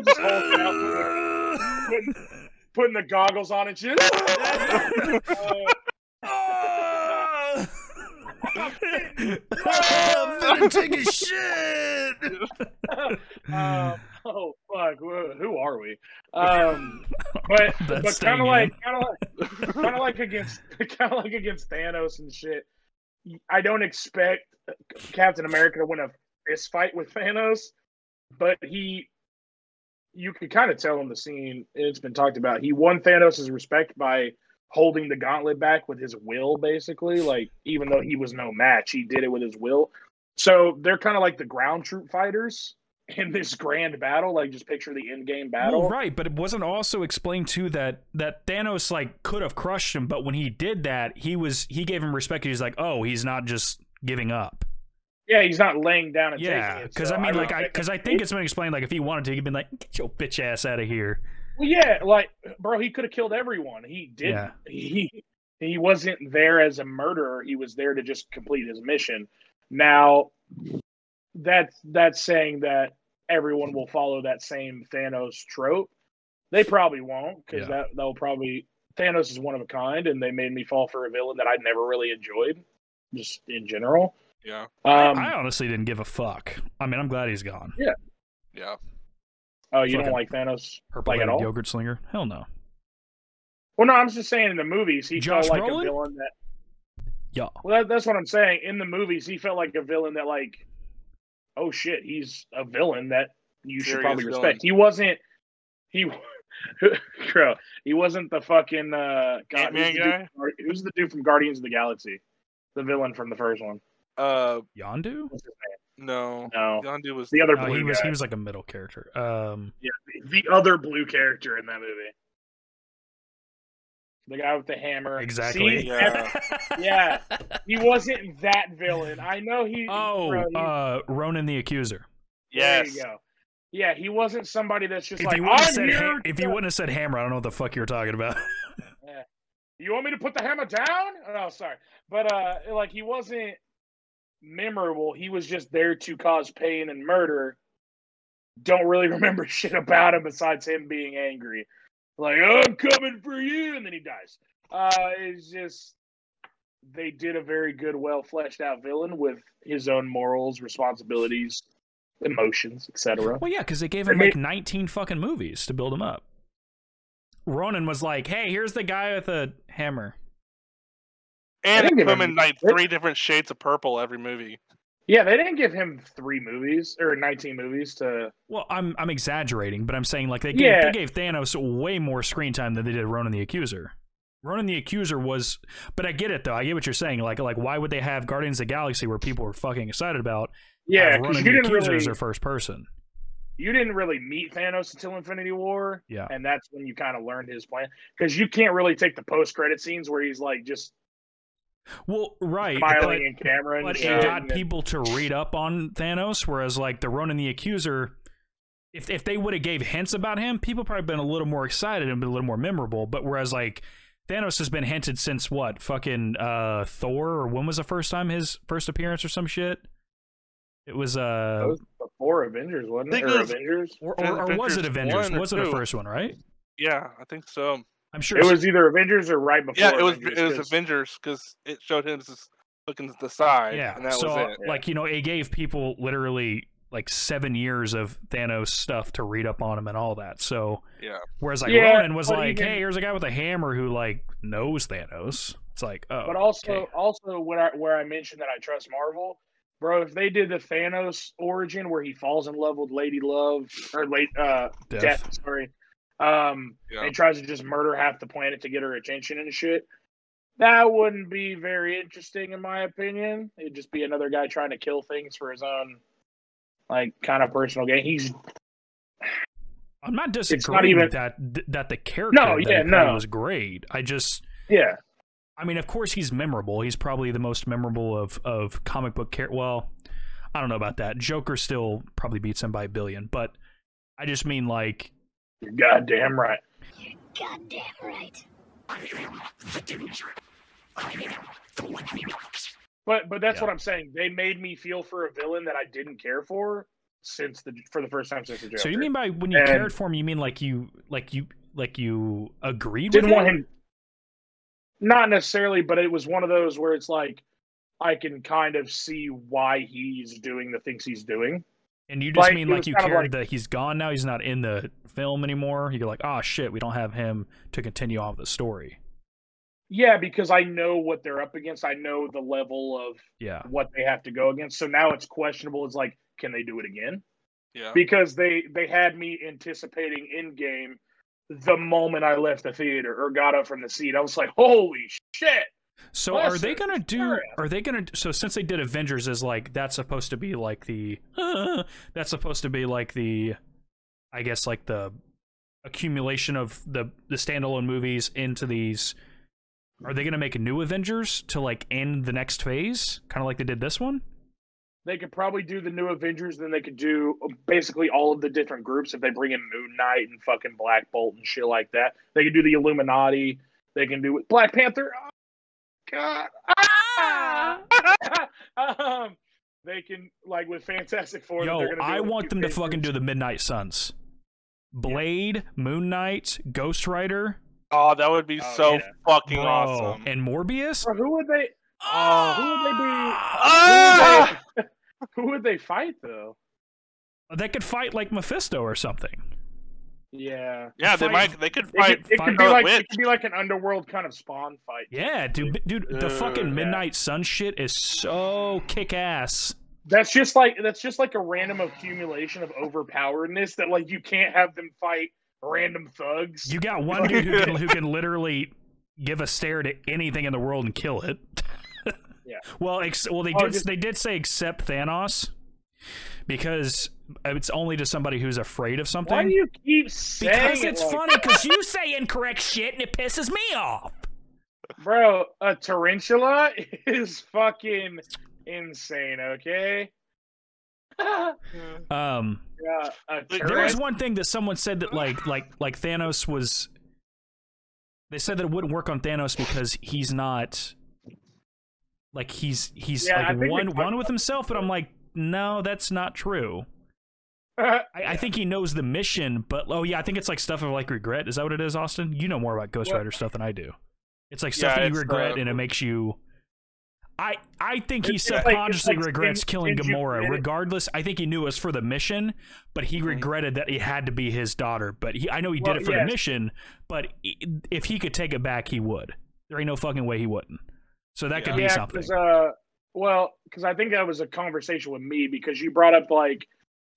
just out, putting, putting the goggles on and shit. Uh, I'm gonna take a shit. um, oh fuck! Who are we? Um, but That's but kind of like kind of like kind of like against kind of like against Thanos and shit. I don't expect Captain America to win a fist fight with Thanos, but he, you could kind of tell in the scene. It's been talked about. He won Thanos' respect by holding the gauntlet back with his will, basically. Like even though he was no match, he did it with his will. So they're kind of like the ground troop fighters in this grand battle. Like just picture the Endgame battle. Well, right, but it wasn't also explained too that that Thanos like could have crushed him, but when he did that, he was he gave him respect. He's like, oh, he's not just giving up. Yeah, he's not laying down and Yeah, because so I mean, like, don't I because I think it's been explained like if he wanted to, he'd been like, get your bitch ass out of here. Well, yeah, like, bro, he could have killed everyone. He didn't. Yeah. He he wasn't there as a murderer. He was there to just complete his mission. Now, that's that's saying that everyone will follow that same Thanos trope. They probably won't because Yeah. that they'll probably Thanos is one of a kind, and they made me fall for a villain that I'd never really enjoyed, just in general. Yeah, Um, I honestly didn't give a fuck. I mean, I'm glad he's gone. Yeah, yeah. Oh, you don't like Thanos? Purple Like at all? yogurt slinger? Hell no. Well, no, I'm just saying in the movies he Josh felt like Brolin? a villain that Yeah. Well, that, that's what I'm saying. In the movies, he felt like a villain that, like, oh shit, he's a villain that you should Serious probably villain. respect. He wasn't. He, bro, he wasn't the fucking uh, God, Ant-Man who's the, dude guy? from who's the dude from Guardians of the Galaxy? The villain from the first one. Uh, Yondu? What's his no. No, Yondu was the other No, blue he was guy. he was like a middle character. Um, Yeah, the, the other blue character in that movie. The guy with the hammer. exactly. See? Yeah. yeah, he wasn't that villain. I know he. oh, bro, he- uh, Ronan the Accuser. yes. There you go. Yeah, he wasn't somebody that's just If like you I'm said here. ha- if you wouldn't have said hammer, I don't know what the fuck you're talking about. you want me to put the hammer down? Oh, sorry, but uh, like he wasn't memorable. He was just there to cause pain and murder. Don't really remember shit about him besides him being angry, like I'm coming for you, and then he dies. Uh, it's just they did a very good, well fleshed out villain with his own morals, responsibilities, emotions, etc. Well, yeah, because they gave him like made- 19 fucking movies to build him up. Ronan was like, "Hey, here's the guy with a hammer." And didn't they give come him- in like they- three different shades of purple every movie. Yeah, they didn't give him three movies or 19 movies to. Well, I'm I'm exaggerating, but I'm saying like they gave Yeah. they gave Thanos way more screen time than they did Ronan the Accuser. Ronan the Accuser was, but I get it though. I get what you're saying. Like, like why would they have Guardians of the Galaxy where people were fucking excited about? Yeah, have because Ronan you the didn't Accuser really as their first person. you didn't really meet Thanos until Infinity War, Yeah, and that's when you kind of learned his plan. Because you can't really take the post credit scenes where he's like just well, right, smiling but, in camera and but shit. it got people to read up on Thanos, whereas like the Ronan the Accuser. If, if they would have gave hints about him, people probably been a little more excited and been a little more memorable. But whereas like Thanos has been hinted since what fucking uh Thor or when was the first time his first appearance or some shit? It was uh was before Avengers, wasn't it? Or it was- Avengers? or, or, or was it Avengers Avengers? one or Was it the first one, right? Yeah, I think so. I'm sure It was either Avengers or right before. Yeah, it was Avengers, it was 'cause- Avengers because it showed him just looking to the side. yeah. and that so was it. like you know, it gave people literally like seven years of Thanos stuff to read up on him and all that. So Yeah, whereas like Yeah, Ronan was like, even- hey, here's a guy with a hammer who like knows Thanos. It's like, oh, But also, okay. also where I, where I mentioned that I trust Marvel, bro. If they did the Thanos origin where he falls in love with Lady Love or late uh, Death. Death, sorry, um, Yeah. and tries to just murder half the planet to get her attention and shit, that wouldn't be very interesting in my opinion. It'd just be another guy trying to kill things for his own, like, kind of personal gain. He's I'm not not disagreeing even- with that. That the character No, that yeah, no. was great. I just, yeah, I mean, of course he's memorable. He's probably the most memorable of of comic book character. Well, I don't know about that. Joker still probably beats him by a billion, but I just mean like you're goddamn right. You're goddamn right. But but that's Yeah. what I'm saying. They made me feel for a villain that I didn't care for since the for the first time since the Joker. So you mean by when you And- cared for him, you mean like you like you like you agreed didn't with want him? Not necessarily, but it was one of those where it's like I can kind of see why he's doing the things he's doing. And you just like, mean like you cared like- that he's gone now, he's not in the film anymore. You're like, oh shit, we don't have him to continue on with the story. Yeah, because I know what they're up against. I know the level of Yeah. what they have to go against. So now it's questionable. It's like, can they do it again? yeah. Because they they had me anticipating Endgame the moment I left the theater or got up from the seat. I was like, holy shit! So are they gonna do? Sure. Are they gonna? So since they did Avengers is like that's supposed to be like the that's supposed to be like the, I guess like the accumulation of the the standalone movies into these. Are they gonna make a new Avengers to like end the next phase, kind of like they did this one? They could probably do the new Avengers, then they could do uh, basically all of the different groups if they bring in Moon Knight and fucking Black Bolt and shit like that. They could do the Illuminati. They can do Black Panther. God. Ah! um, they can like with Fantastic Four. Yo, they're gonna do I a want them to big fucking do the Midnight Suns, Blade, Moon Knight, Ghost Rider, Oh, that would be Oh, so yeah. fucking bro, awesome. and Morbius. Bro, who would they? Oh. Who would they be? Ah! Who would they fight though? They could fight like Mephisto or something. Yeah. yeah, they might. They could It fight. could, it could be like Witch. it could be like an underworld kind of spawn fight. Yeah, dude, dude, the Uh, fucking yeah. Midnight Sun shit is so kick ass. That's just like that's just like a random accumulation of overpoweredness that like you can't have them fight random thugs. You got one dude who can, who can literally give a stare to anything in the world and kill it. Yeah. Well, ex- well, they Oh, did just- they did say except Thanos because it's only to somebody who's afraid of something. Why do you keep saying because it it's like- funny because you say incorrect shit and it pisses me off. bro? A tarantula is fucking insane. Okay. Um, yeah, There there was one thing that someone said that like like like Thanos was. They said that it wouldn't work on Thanos because he's not. Like he's he's Yeah, like one one with himself, but I'm like, no, that's not true. uh, I, I think he knows the mission, but oh yeah, I think it's like stuff of like regret. Is that what it is, Austin? You know more about Ghost Rider stuff than I do. It's like stuff Yeah, that you regret, uh, and it makes you. I I think he just like- subconsciously like regrets Shin- killing Shinji Gamora. Regardless, I think he knew it was for the mission, but he Mhm. regretted that it had to be his daughter. But he, I know he Well, did it for yes. the mission. But if he could take it back, he would. There ain't no fucking way he wouldn't. So that could be yeah, something. uh, well, because I think that was a conversation with me because you brought up like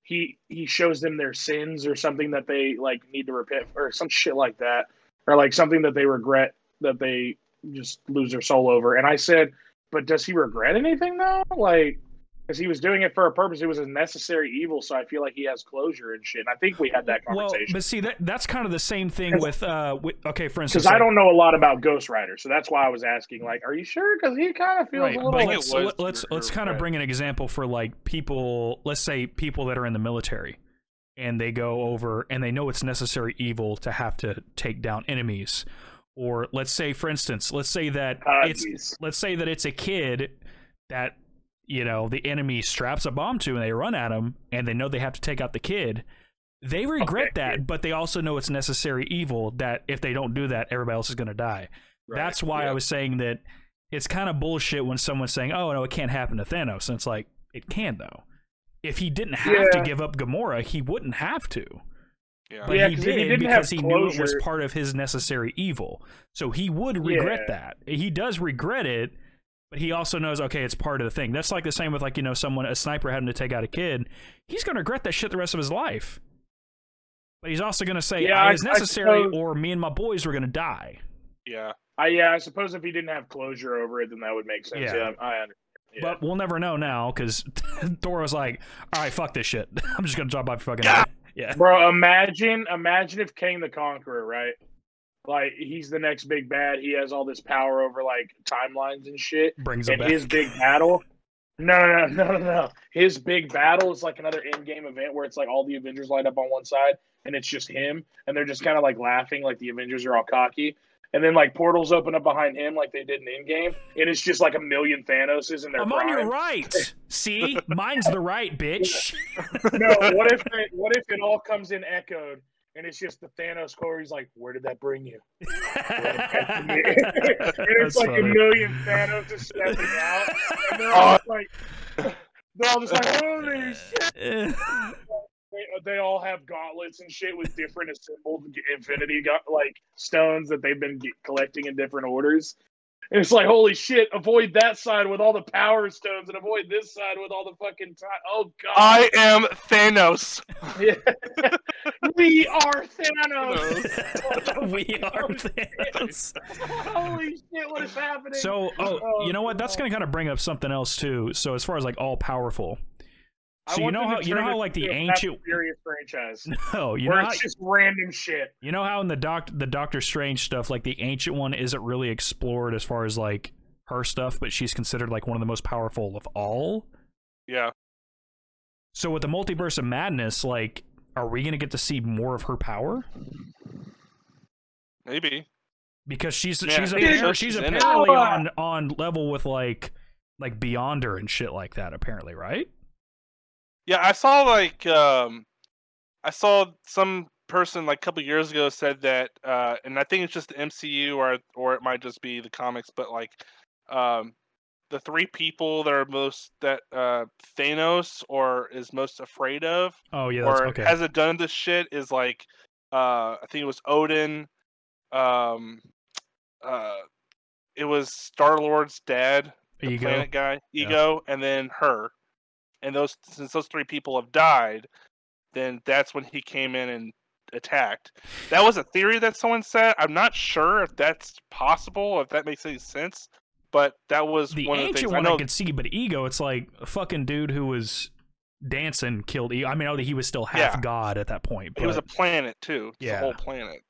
he he shows them their sins or something that they like need to repent or some shit like that or like something that they regret that they just lose their soul over. And I said, but does he regret anything though? Like, because he was doing it for a purpose. It was a necessary evil, so I feel like he has closure and shit. And I think we had that conversation. Well, conversation. but see that that's kind of the same thing with uh with, okay, for instance, because I don't know a lot about Ghost Rider, so that's why I was asking. Like, are you sure? Because he kind of feels right, a little. think let's was let- let's for- let's for kind of bring an example for like people, let's say people that are in the military and they go over and they know it's necessary evil to have to take down enemies. Or let's say for instance, let's say that Uh, it's geez. let's say that it's a kid that you know the enemy straps a bomb to and they run at him and they know they have to take out the kid they regret Okay. that but they also know it's necessary evil that if they don't do that everybody else is going to die that's why i was saying that it's kind of bullshit when someone's saying oh no it can't happen to thanos and it's like it can though if he didn't have to give up gamora he wouldn't have to Yeah. but Yeah, he 'cause if he did didn't because have he knew it was part of his necessary evil. So he would regret Yeah. that. He does regret it, but he also knows, okay, it's part of the thing. That's like the same with like, you know, someone a sniper having to take out a kid. He's gonna regret that shit the rest of his life. But he's also gonna say, Yeah, "I it's necessary suppose- or me and my boys were gonna die. yeah. I yeah, I suppose if he didn't have closure over it, then that would make sense. Yeah. Yeah, I understand. Yeah. But we'll never know now because Thor was like, all right, fuck this shit. I'm just gonna drop off your fucking Yeah. head. Yeah. Bro, imagine imagine if Kang the Conqueror, right? Like he's the next big bad. He has all this power over like timelines and shit. Brings him And his big battle. No, no, no, no, no, no. His big battle is like another Endgame event where it's like all the Avengers line up on one side and it's just him, and they're just kind of like laughing, like the Avengers are all cocky. And then like portals open up behind him, like they did in Endgame, and it's just like a million Thanoses in their I'm on your right. See, mine's the right, bitch. no, what if it, what if it all comes in echoed and it's just the Thanos core? He's like, "Where did that bring you?" and it's That's like a million Thanos just stepping out, and they're all just like, they're all just like, "Holy shit!" They, they all have gauntlets and shit with different assembled Infinity like stones that they've been collecting in different orders. And it's like, holy shit! Avoid that side with all the power stones, and avoid this side with all the fucking time. Oh god! I am Thanos. Yeah. we are Thanos. we are Thanos. Holy shit! What is happening? So, oh, Oh, you know what? That's oh, going to kind of bring up something else too. So, as far as like all powerful, I so you know how you know how like the into a Fast ancient and Furious franchise, no, you where know how, it's just random shit. you know how in the doc the Doctor Strange stuff, like the ancient one isn't really explored as far as like her stuff, but she's considered like one of the most powerful of all. Yeah. So with the multiverse of madness, like, are we going to get to see more of her power? Maybe. Because she's Yeah, she's I think so. apparently She's she's apparently on on level with like like Beyonder and shit like that. Apparently, right? Yeah, I saw like um I saw some person like a couple years ago said that uh and I think it's just the MCU or or it might just be the comics, but like um the three people that are most that uh Thanos or is most afraid of Oh yeah, or okay. hasn't done this shit is like uh I think it was Odin, um uh it was Star Lord's dad, the Ego. planet guy, Yeah. ego, and then her. And those since those three people have died, then that's when he came in and attacked. That was a theory that someone said. I'm not sure if that's possible, if that makes any sense. But that was The one of the ancient things one I I, could see, but Ego, it's like a fucking dude who was dancing killed Ego. I mean, I know that he was still half Yeah. god at that point. But It was a planet too. It's Yeah. a whole planet.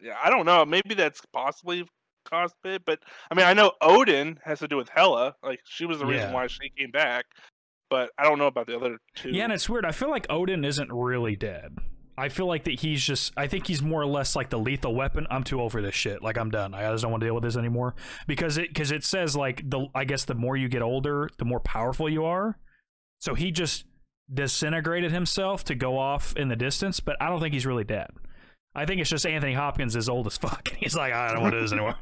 Yeah, I don't know. Maybe that's possibly caused it, but I mean, I know Odin has to do with Hela. Like she was the reason Yeah. why she came back. But I don't know about the other two. yeah, and it's weird. I feel like Odin isn't really dead. I feel like that he's just. I think he's more or less like the lethal weapon. I'm too over this shit. Like I'm done. I just don't want to deal with this anymore because it because it says like the. I guess the more you get older, the more powerful you are. So he just disintegrated himself to go off in the distance, but I don't think he's really dead. I think it's just Anthony Hopkins is old as fuck. and He's like, I don't want to do this anymore.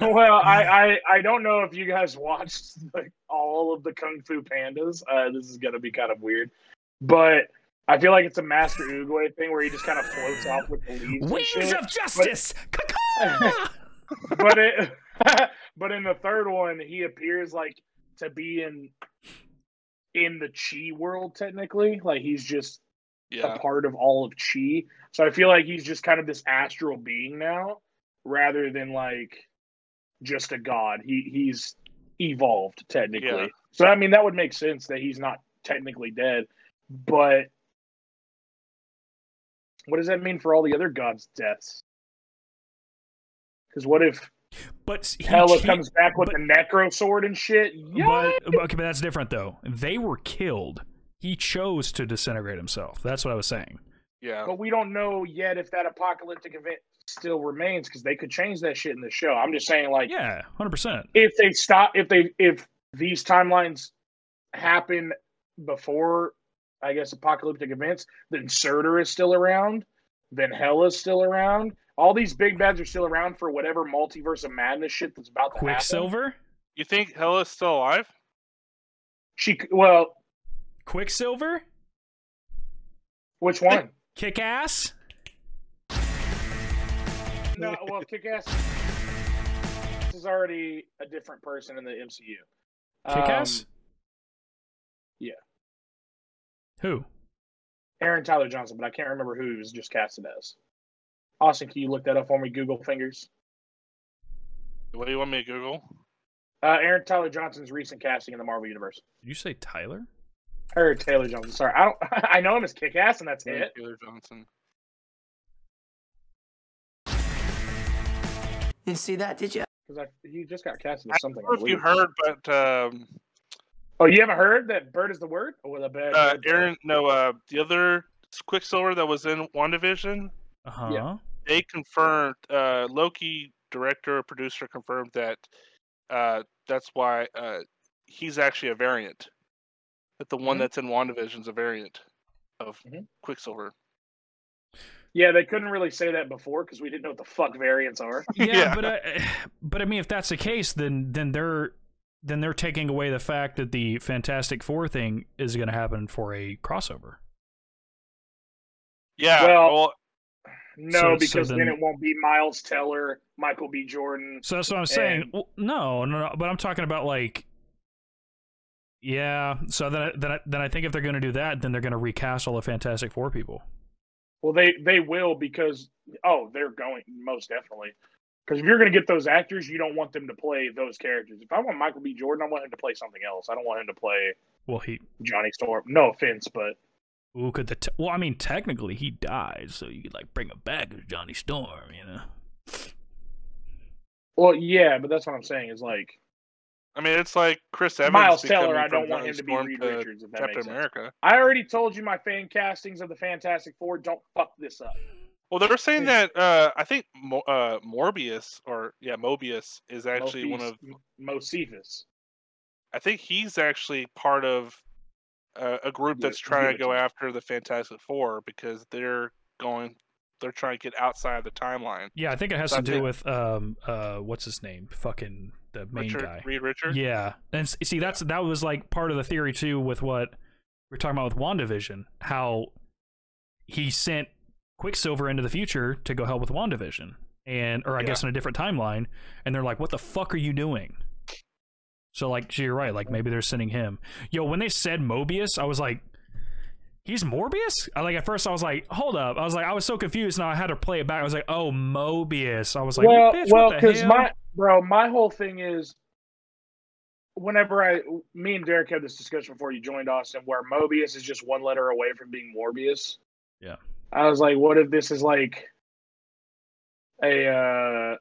Well, I, I I don't know if you guys watched like all of the Kung Fu Pandas. Uh, this is gonna be kind of weird, but I feel like it's a Master Oogway thing where he just kind of floats off with the leaves. Wings of justice. Caw-caw! but it but in the third one he appears like to be in in the chi world technically like he's just Yeah. a part of all of chi so i feel like he's just kind of this astral being now rather than like just a god. He he's evolved technically. Yeah. So I mean that would make sense that he's not technically dead, but what does that mean for all the other gods' deaths? Because what if But he Hela che- comes back with but- the necro sword and shit? Yeah. But okay, but that's different though. They were killed. He chose to disintegrate himself. That's what I was saying. Yeah. But we don't know yet if that apocalyptic event still remains because they could change that shit in the show. I'm just saying, like, Yeah, hundred percent. if they stop, if they, if these timelines happen before, I guess, apocalyptic events, then Surtur is still around, then Hela's still around. All these big bads are still around for whatever multiverse of madness shit that's about to happen. Quicksilver. You think Hela's still alive? She, well, Quicksilver. which one? Kick ass. No, well, Kick Ass is already a different person in the MCU. Kick ass. Um, yeah. Who? Aaron Tyler Johnson, but I can't remember who he was just casted as. Austin, can you look that up for me? Google fingers. What do you want me to Google? Uh, Aaron Tyler Johnson's recent casting in the Marvel Universe. Did you say Tyler? Or Taylor Johnson. Sorry, I don't. I know him as Kick Ass, and that's it. Taylor Johnson. Didn't see that, did you? Because he just got casted I don't something. know if you heard, but um, Oh, you haven't heard that "bird is the word" or the bad? uh, bird- Aaron, no, uh, the other Quicksilver that was in WandaVision, Uh huh. Yeah. they confirmed, uh, Loki director, producer confirmed that uh, that's why uh, he's actually a variant. That the one Mhm. that's in WandaVision is a variant of Mhm. Quicksilver. Yeah, they couldn't really say that before because we didn't know what the fuck variants are. Yeah, Yeah. but uh, but I mean, if that's the case, then then they're then they're taking away the fact that the Fantastic Four thing is going to happen for a crossover. Yeah, Well- well, No, So- so because then, then- it won't be Miles Teller, Michael B. Jordan. So that's what I'm saying. And- Well, no, no, no, but I'm talking about like, yeah. So then, I, then, I, then I think if they're going to do that, then they're going to recast all the Fantastic Four people. Well, they they will because oh, they're going most definitely. Because if you're going to get those actors, you don't want them to play those characters. If I want Michael B. Jordan, I want him to play something else. I don't want him to play Well, he, Johnny Storm. No offense, but ooh, could the, t- well, I mean, technically he died, so you could like bring him back as Johnny Storm, you know? well, yeah, but that's what I'm saying is like I mean, it's like Chris Evans. Miles Teller. I don't want him to be Reed to Richards. If that Captain makes sense. America. I already told you my fan castings of the Fantastic Four. Don't fuck this up. Well, they're saying that uh, I think Mo- uh, Morbius or yeah, Mobius is actually one of. Mocephus. I think he's actually part of uh, a group Yeah, that's trying to go after the Fantastic Four because they're going. They're trying to get outside the timeline. Yeah, I think it has to That's do it. with um uh what's his name? Fucking the main Richard, guy. Reed Richard. Yeah, and see that's that was like part of the theory too with what we're talking about with Wandavision, how he sent Quicksilver into the future to go help with Wandavision, and or I Yeah. guess in a different timeline, and they're like, "What the fuck are you doing?" So like, so you're right. Like maybe they're sending him. Yo, when they said Mobius, I was like. He's Morbius? I like at first I was like, hold up. I was like, I was so confused. Now I had to play it back. I was like, oh, Mobius. I was like, well, bitch, well, what the hell? my bro, my whole thing is, whenever I, me and Derek had this discussion before you joined Austin, where Mobius is just one letter away from being Morbius. Yeah. I was like, what if this is like a, uh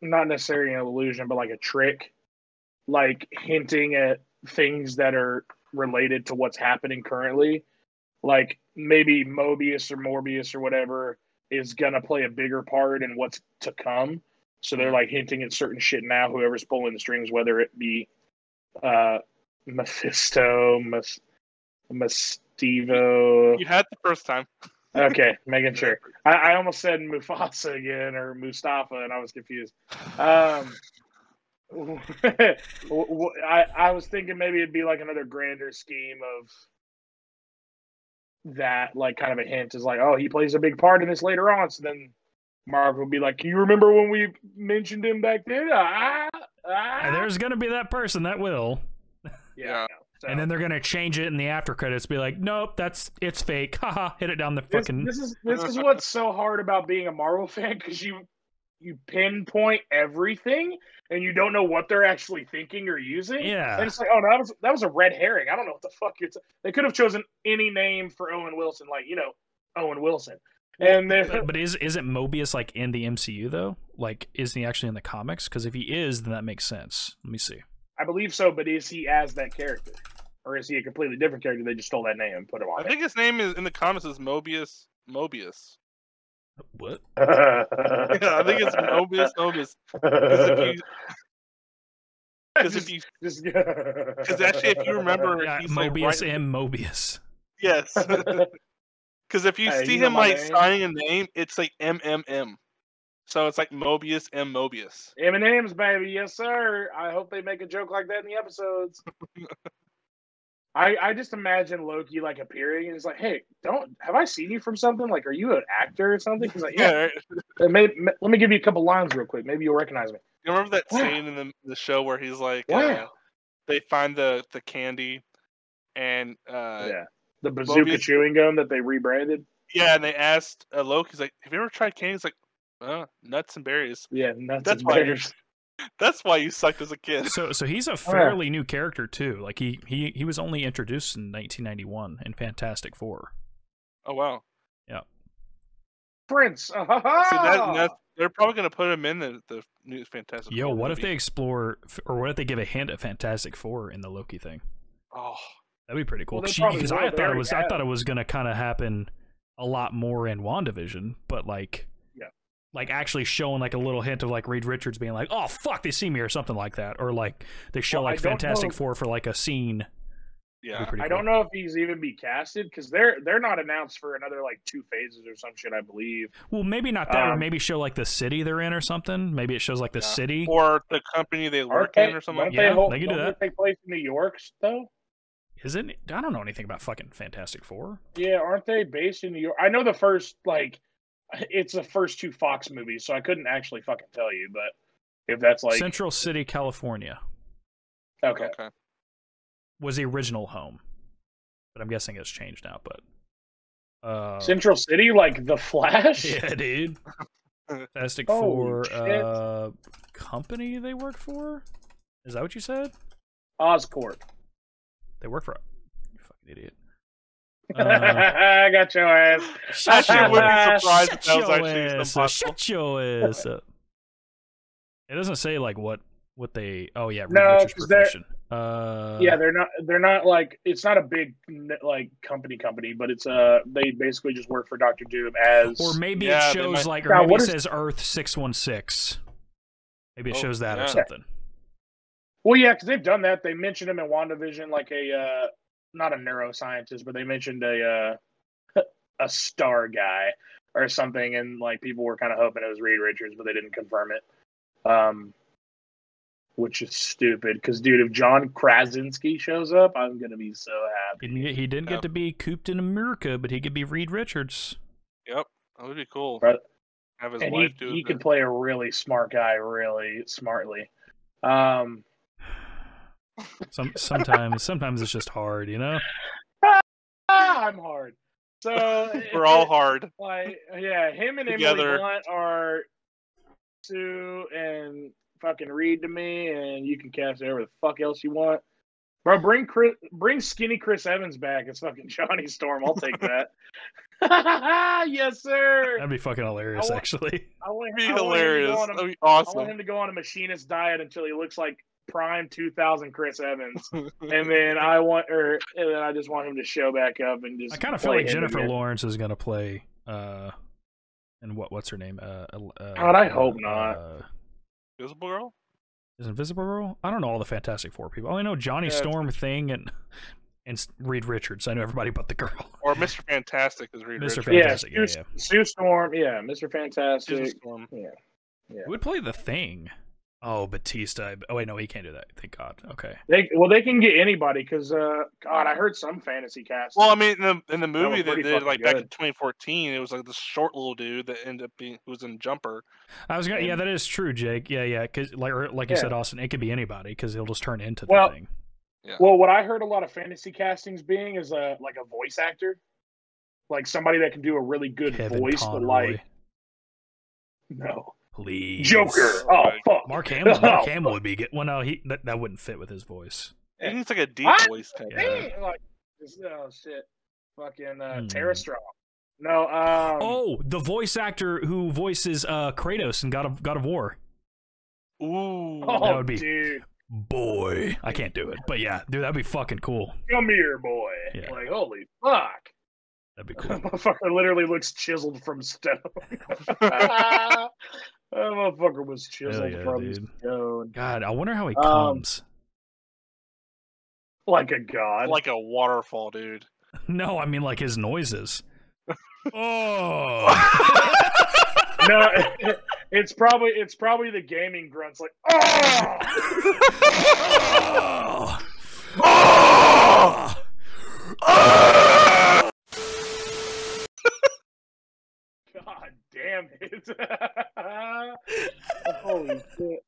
not necessarily an illusion, but like a trick, like hinting at things that are related to what's happening currently. Like maybe Mobius or Morbius or whatever is gonna play a bigger part in what's to come. So they're like hinting at certain shit now. Whoever's pulling the strings, whether it be uh, Mephisto, Mes- Mestivo. You had the first time. Okay, making sure. I, I almost said Mufasa again or Mustafa, and I was confused. Um, I, I was thinking maybe it'd be like another grander scheme of that, like kind of a hint is like, oh, he plays a big part in this later on. So then Mark will be like, "Can you remember when we mentioned him back then?" Ah, ah. There's gonna be that person that will. yeah, Yeah. I know. So, And then they're gonna change it in the after credits, be like, "Nope, that's it's fake." Haha, hit it down the this, fucking. this is this is what's so hard about being a Marvel fan because you you pinpoint everything and you don't know what they're actually thinking or using. Yeah. And it's like, oh, that was that was a red herring. I don't know what the fuck you're. T-. They could have chosen any name for Owen Wilson, like you know, Owen Wilson. And then, But, but is isn't Mobius like in the MCU though? Like, isn't he actually in the comics? Because if he is, then that makes sense. Let me see. I believe so, but is he as that character, or is he a completely different character? They just stole that name and put him on. I on think his name is in the comics is Mobius. Mobius. What? Yeah, I think it's Mobius. Mobius. Because if you, because if you, Just- because actually, if you remember, Yeah, he's like Mobius right- and Mobius. yes. Because if you Hey, see you know him like name? signing a name, it's like MMM. So it's like Mobius M Mobius. M&M's, baby, yes sir. I hope they make a joke like that in the episodes. I I just imagine Loki like appearing and he's like, "Hey, don't have I seen you from something? Like, are you an actor or something?" He's like, "Yeah." Uh, may- may- let me give you a couple lines real quick. Maybe you'll recognize me. You remember that Wow. scene in the the show where he's like, uh, Wow. they find the the candy, and uh, yeah, the bazooka Mobius- chewing gum that they rebranded. Yeah, and they asked uh, Loki, he's like, "Have you ever tried candy?" He's like, uh, "Nuts and berries." Yeah, nuts That's and bears. That's why you sucked as a kid. So so he's a yeah. fairly new character too. Like he he he was only introduced in 1991 in Fantastic Four. Oh wow! Yeah. Prince. See that, that's, they're probably gonna put him in the the new Fantastic. Yo, Four what if they explore or what if they give a hint at Fantastic Four in the Loki thing? Oh, That'd be pretty cool. Because probably I will. Thought it was I thought it was gonna kind of happen a lot more in WandaVision, but like Yeah. Like actually showing like a little hint of like Reed Richards being like, "Oh fuck, they see me" or something like that, or like they show Well, like Fantastic know- Four for like a scene. Yeah. I cool. don't know if he's even be casted because they're they're not announced for another like two phases or some shit. I believe. Well, maybe not that, or Um, maybe show like the city they're in or something. Maybe it shows like the Yeah. city. Or the company they Aren't work they, in or something. don't like Yeah, they, hold, they can do that. Take place in New York though. Isn't it? I don't know anything about fucking Fantastic Four. Yeah, aren't they based in New York? I know the first like it's the first two Fox movies, so I couldn't actually fucking tell you, but if that's like Central City, California okay, Okay. was the original home, but I'm guessing it's changed now. But uh, Central City, like the Flash. yeah, dude. Fantastic Holy Four shit. uh, company they work for. Is that what you said? Oscorp. They work for. You fucking idiot. Uh, I got your ass. I actually wouldn't be surprised Shut if that was actually ass some up. possible. Shut your ass up. It doesn't say like what what they. Oh yeah, No, Richards 'cause they're- profession. Uh, yeah, they're not. They're not like it's not a big like company company, but it's uh they basically just work for Doctor Doom as Or maybe Yeah, it shows might- like, or Now, maybe what it is- says Earth six one six. Maybe it Oh, shows that or something. Well, yeah, because they've done that. They mentioned him in WandaVision, like a uh, not a neuroscientist, but they mentioned a uh, a star guy or something, and like people were kind of hoping it was Reed Richards, but they didn't confirm it. Um, which is stupid because, dude, if John Krasinski shows up, I'm gonna be so He, happy. didn't get- he didn't Yeah. get to be cooped in America, but he could be Reed Richards. Yep. That would be cool. Right. Have his And he wife do he the- could play a really smart guy, really smartly. Um, Some sometimes sometimes it's just hard, you know. I'm hard. So We're all hard. Like, yeah, him and Together. Emily Blunt are Sue and fucking Reed to me, and you can cast whatever the fuck else you want. Bro, bring Chris, bring skinny Chris Evans back as fucking Johnny Storm. I'll take that. yes, sir. That'd be fucking hilarious, I want- actually. I want, That'd be I want him to hilarious. go on a- That'd be I want him to go on a machinist diet until he looks like prime 2000 Chris Evans, and then I want, or and then I just want him to show back up and just. I kind of feel like Jennifer again. Lawrence is gonna play. uh And what what's her name? Uh, uh, God, I hope uh, not. Uh, Invisible Girl? is Invisible Girl? I don't know all the Fantastic Four people. I only know Johnny Yeah. Storm, Thing, and and Reed Richards. I know everybody but the girl. Or Mr. Fantastic is Reed Mr. Richards. Yeah, Fantastic, yeah, Sue, yeah. Sue Storm. Yeah, Mr. Susan Fantastic. Storm. Yeah. Yeah. Who would play the Thing? Oh, Batista. Oh wait, no, he can't do that. Thank God. Okay. They well, they can get anybody because uh, God, I heard some fantasy cast. Well, I mean, in the in the were movie they did fucking like back in 2014, it was like this short little dude that ended up being who was in Jumper. I was gonna. Yeah, that is true, Jake. Yeah, yeah. Because like or, like you Yeah. said, Austin, it could be anybody because he'll just turn into the Well, thing. well, what I heard a lot of fantasy castings being is a like a voice actor, like somebody that can do a really good Kevin voice, but like no, Please. Joker. Oh Like, fuck. Mark Hamill. Mark Oh, Hamill would be good. Well, no, he that, that wouldn't fit with his voice. He needs like a deep What? voice type. Yeah. Like, oh shit. Fucking uh, Hmm. Tara Strong. No. Um, Oh, the voice actor who voices uh, Kratos in God of God of War. Ooh. oh, that would be- dude. Boy, I can't do it, but yeah, dude, that'd be fucking cool. Come here, boy. Yeah. Like, holy fuck. That'd be cool. That cool. motherfucker literally looks chiseled from stone. that motherfucker was chiseled yeah, from dude. stone. God, I wonder how he Um, comes. Like a god. Like a waterfall, dude. No, I mean like his noises. oh, no, it's probably it's probably the gaming grunts like ah! oh! oh. Ah! God ah! Damn it. Holy shit.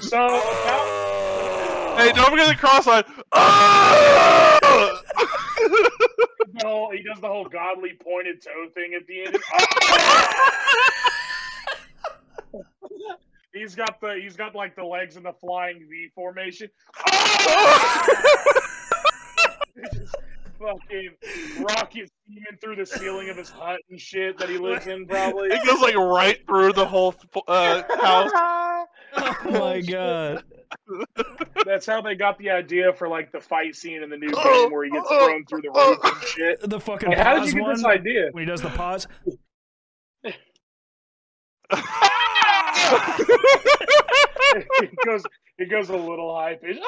So oh. about Hey, don't forget the cross line. Oh! he does the whole godly pointed toe thing at the end. he's got the he's got like the legs in the flying V formation. Just fucking rocket steaming through the ceiling of his hut and shit that he lives in probably. it goes like right through the whole uh, house. oh my god. That's how they got the idea for like the fight scene in the new game where he gets thrown through the roof and shit. The fucking Like, how did you get one this idea? when he does the pause. it goes it goes a little high pitch.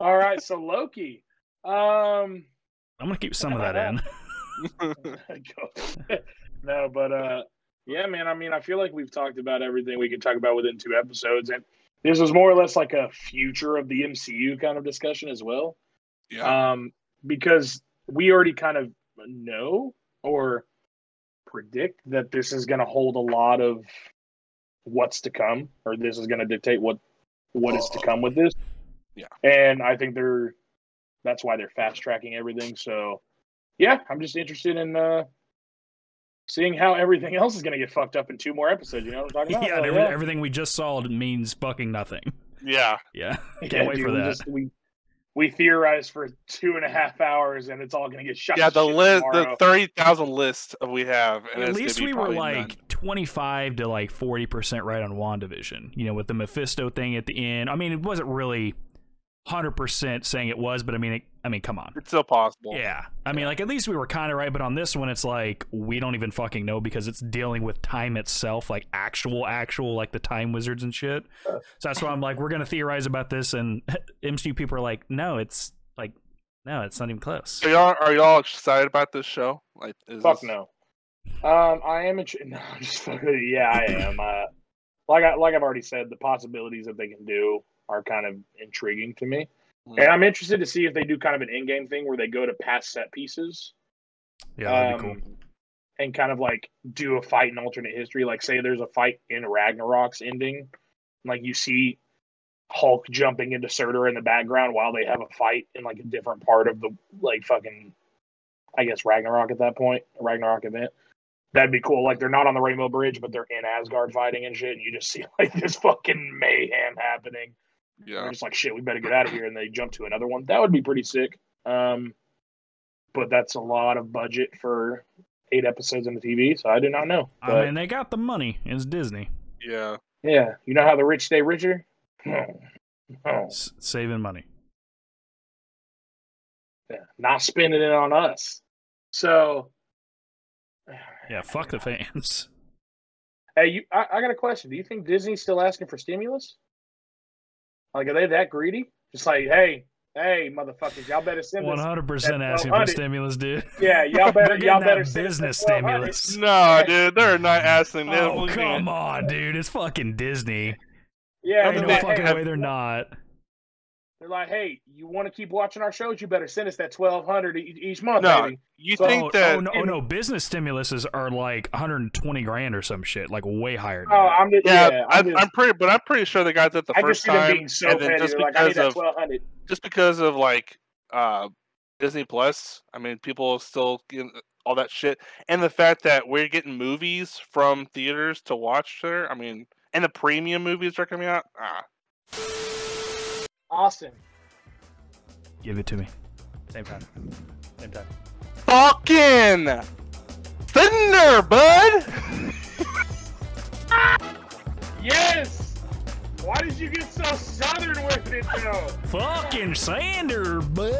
All right, so Loki. Um I'm gonna keep some of that in. no, but uh yeah, man, I mean I feel like we've talked about everything we could talk about within two episodes and this was more or less like a future of the MCU kind of discussion as well. yeah. um, because we already kind of know or predict that this is going to hold a lot of what's to come, or this is going to dictate what what is to come with this. Yeah. and I think they're that's why they're fast tracking everything. So, yeah, I'm just interested in uh, seeing how everything else is going to get fucked up in two more episodes. You know what I'm talking about? yeah, So, and every- everything we just saw means fucking nothing. yeah. Yeah, can't Yeah, wait dude, for we that. just- we we theorized for two and a half hours, and it's all going to get shot. Yeah, the shit list, the tomorrow. thirty thousand list we have. And At least we were like none. 25 to like 40% right on WandaVision, you know, with the Mephisto thing at the end. I mean, it wasn't really 100% saying it was, but I mean, it, I mean, come on. it's still possible. Yeah. I mean, like, at least we were kind of right, but on this one, it's like, we don't even fucking know because it's dealing with time itself, like actual, actual, like the time wizards and shit. So that's why I'm like, we're going to theorize about this, and MCU people are like, no, it's like, no, it's not even close. Are y'all are y'all excited about this show? Like, is Fuck this- no. Um, I am. Intri- no, I'm just fucking. Yeah, I am. Uh, like I like I've already said, the possibilities that they can do are kind of intriguing to me, Mhm. and I'm interested to see if they do kind of an Endgame thing where they go to past set pieces. Yeah, that'd be cool. um, And kind of like do a fight in alternate history. Like, say there's a fight in Ragnarok's ending, like you see Hulk jumping into Surtur in the background while they have a fight in like a different part of the like fucking, I guess Ragnarok at that point, a Ragnarok event. That'd be cool. Like they're not on the Rainbow Bridge, but they're in Asgard fighting and shit, and you just see like this fucking mayhem happening. Yeah. They're just like, shit, we better get out of here, and they jump to another one. That would be pretty sick. Um, but that's a lot of budget for eight episodes on the TV, so I do not know. But I mean, they got the money. It's Disney. Yeah. yeah, you know how the rich stay richer. Oh, oh, S- saving money. yeah. not spending it on us. So, Yeah, fuck the fans. hey, you, I, I got a question. Do you think Disney's still asking for stimulus? Like, are they that greedy? Just like, hey, hey, motherfuckers, y'all better send One this. hundred percent asking for 100. stimulus, dude. Yeah, y'all better, They're y'all better that send business that 1200. stimulus. No, dude, they're not asking. They're Oh come on, dude! It's fucking Disney. Yeah, Ain't they're no like, fucking hey, way they're not. They're like, hey, you want to keep watching our shows? You better send us that twelve hundred each month, No, baby. You So- think oh, that? oh, no, oh no, business stimuluses are like 120 grand or some shit, like way higher. Than Oh, that. I'm just, Yeah, yeah, I, I'm, just, I'm pretty, but I'm pretty sure they got that the I just first see time, being so and then just They're like, I need because that of twelve hundred. just because of like uh Disney Plus. I mean, people still getting all that shit, and the fact that we're getting movies from theaters to watch there. I mean, and the premium movies are coming out. Ah, Austin. Give it to me. Same time. Same time. fucking Thunder, bud. Yes. Why did you get so southern with it though? Fucking Sander, bud.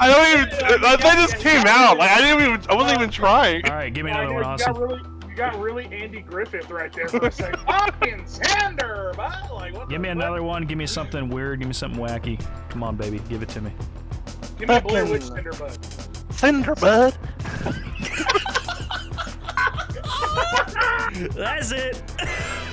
I don't even. uh, That just came out. Like I didn't even. I wasn't even trying. All right, give me another one, you Austin. really, you got really Andy Griffith right there for a second. Fucking Sander, bud. Like, what Give me fuck? another one. Give me something weird. Give me something wacky. Come on, baby. Give it to me. Give me a Blair Witch Fucking- Cinder bud. Thunder, bud. That's it.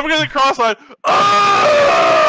Hey, don't the cross line. Ah!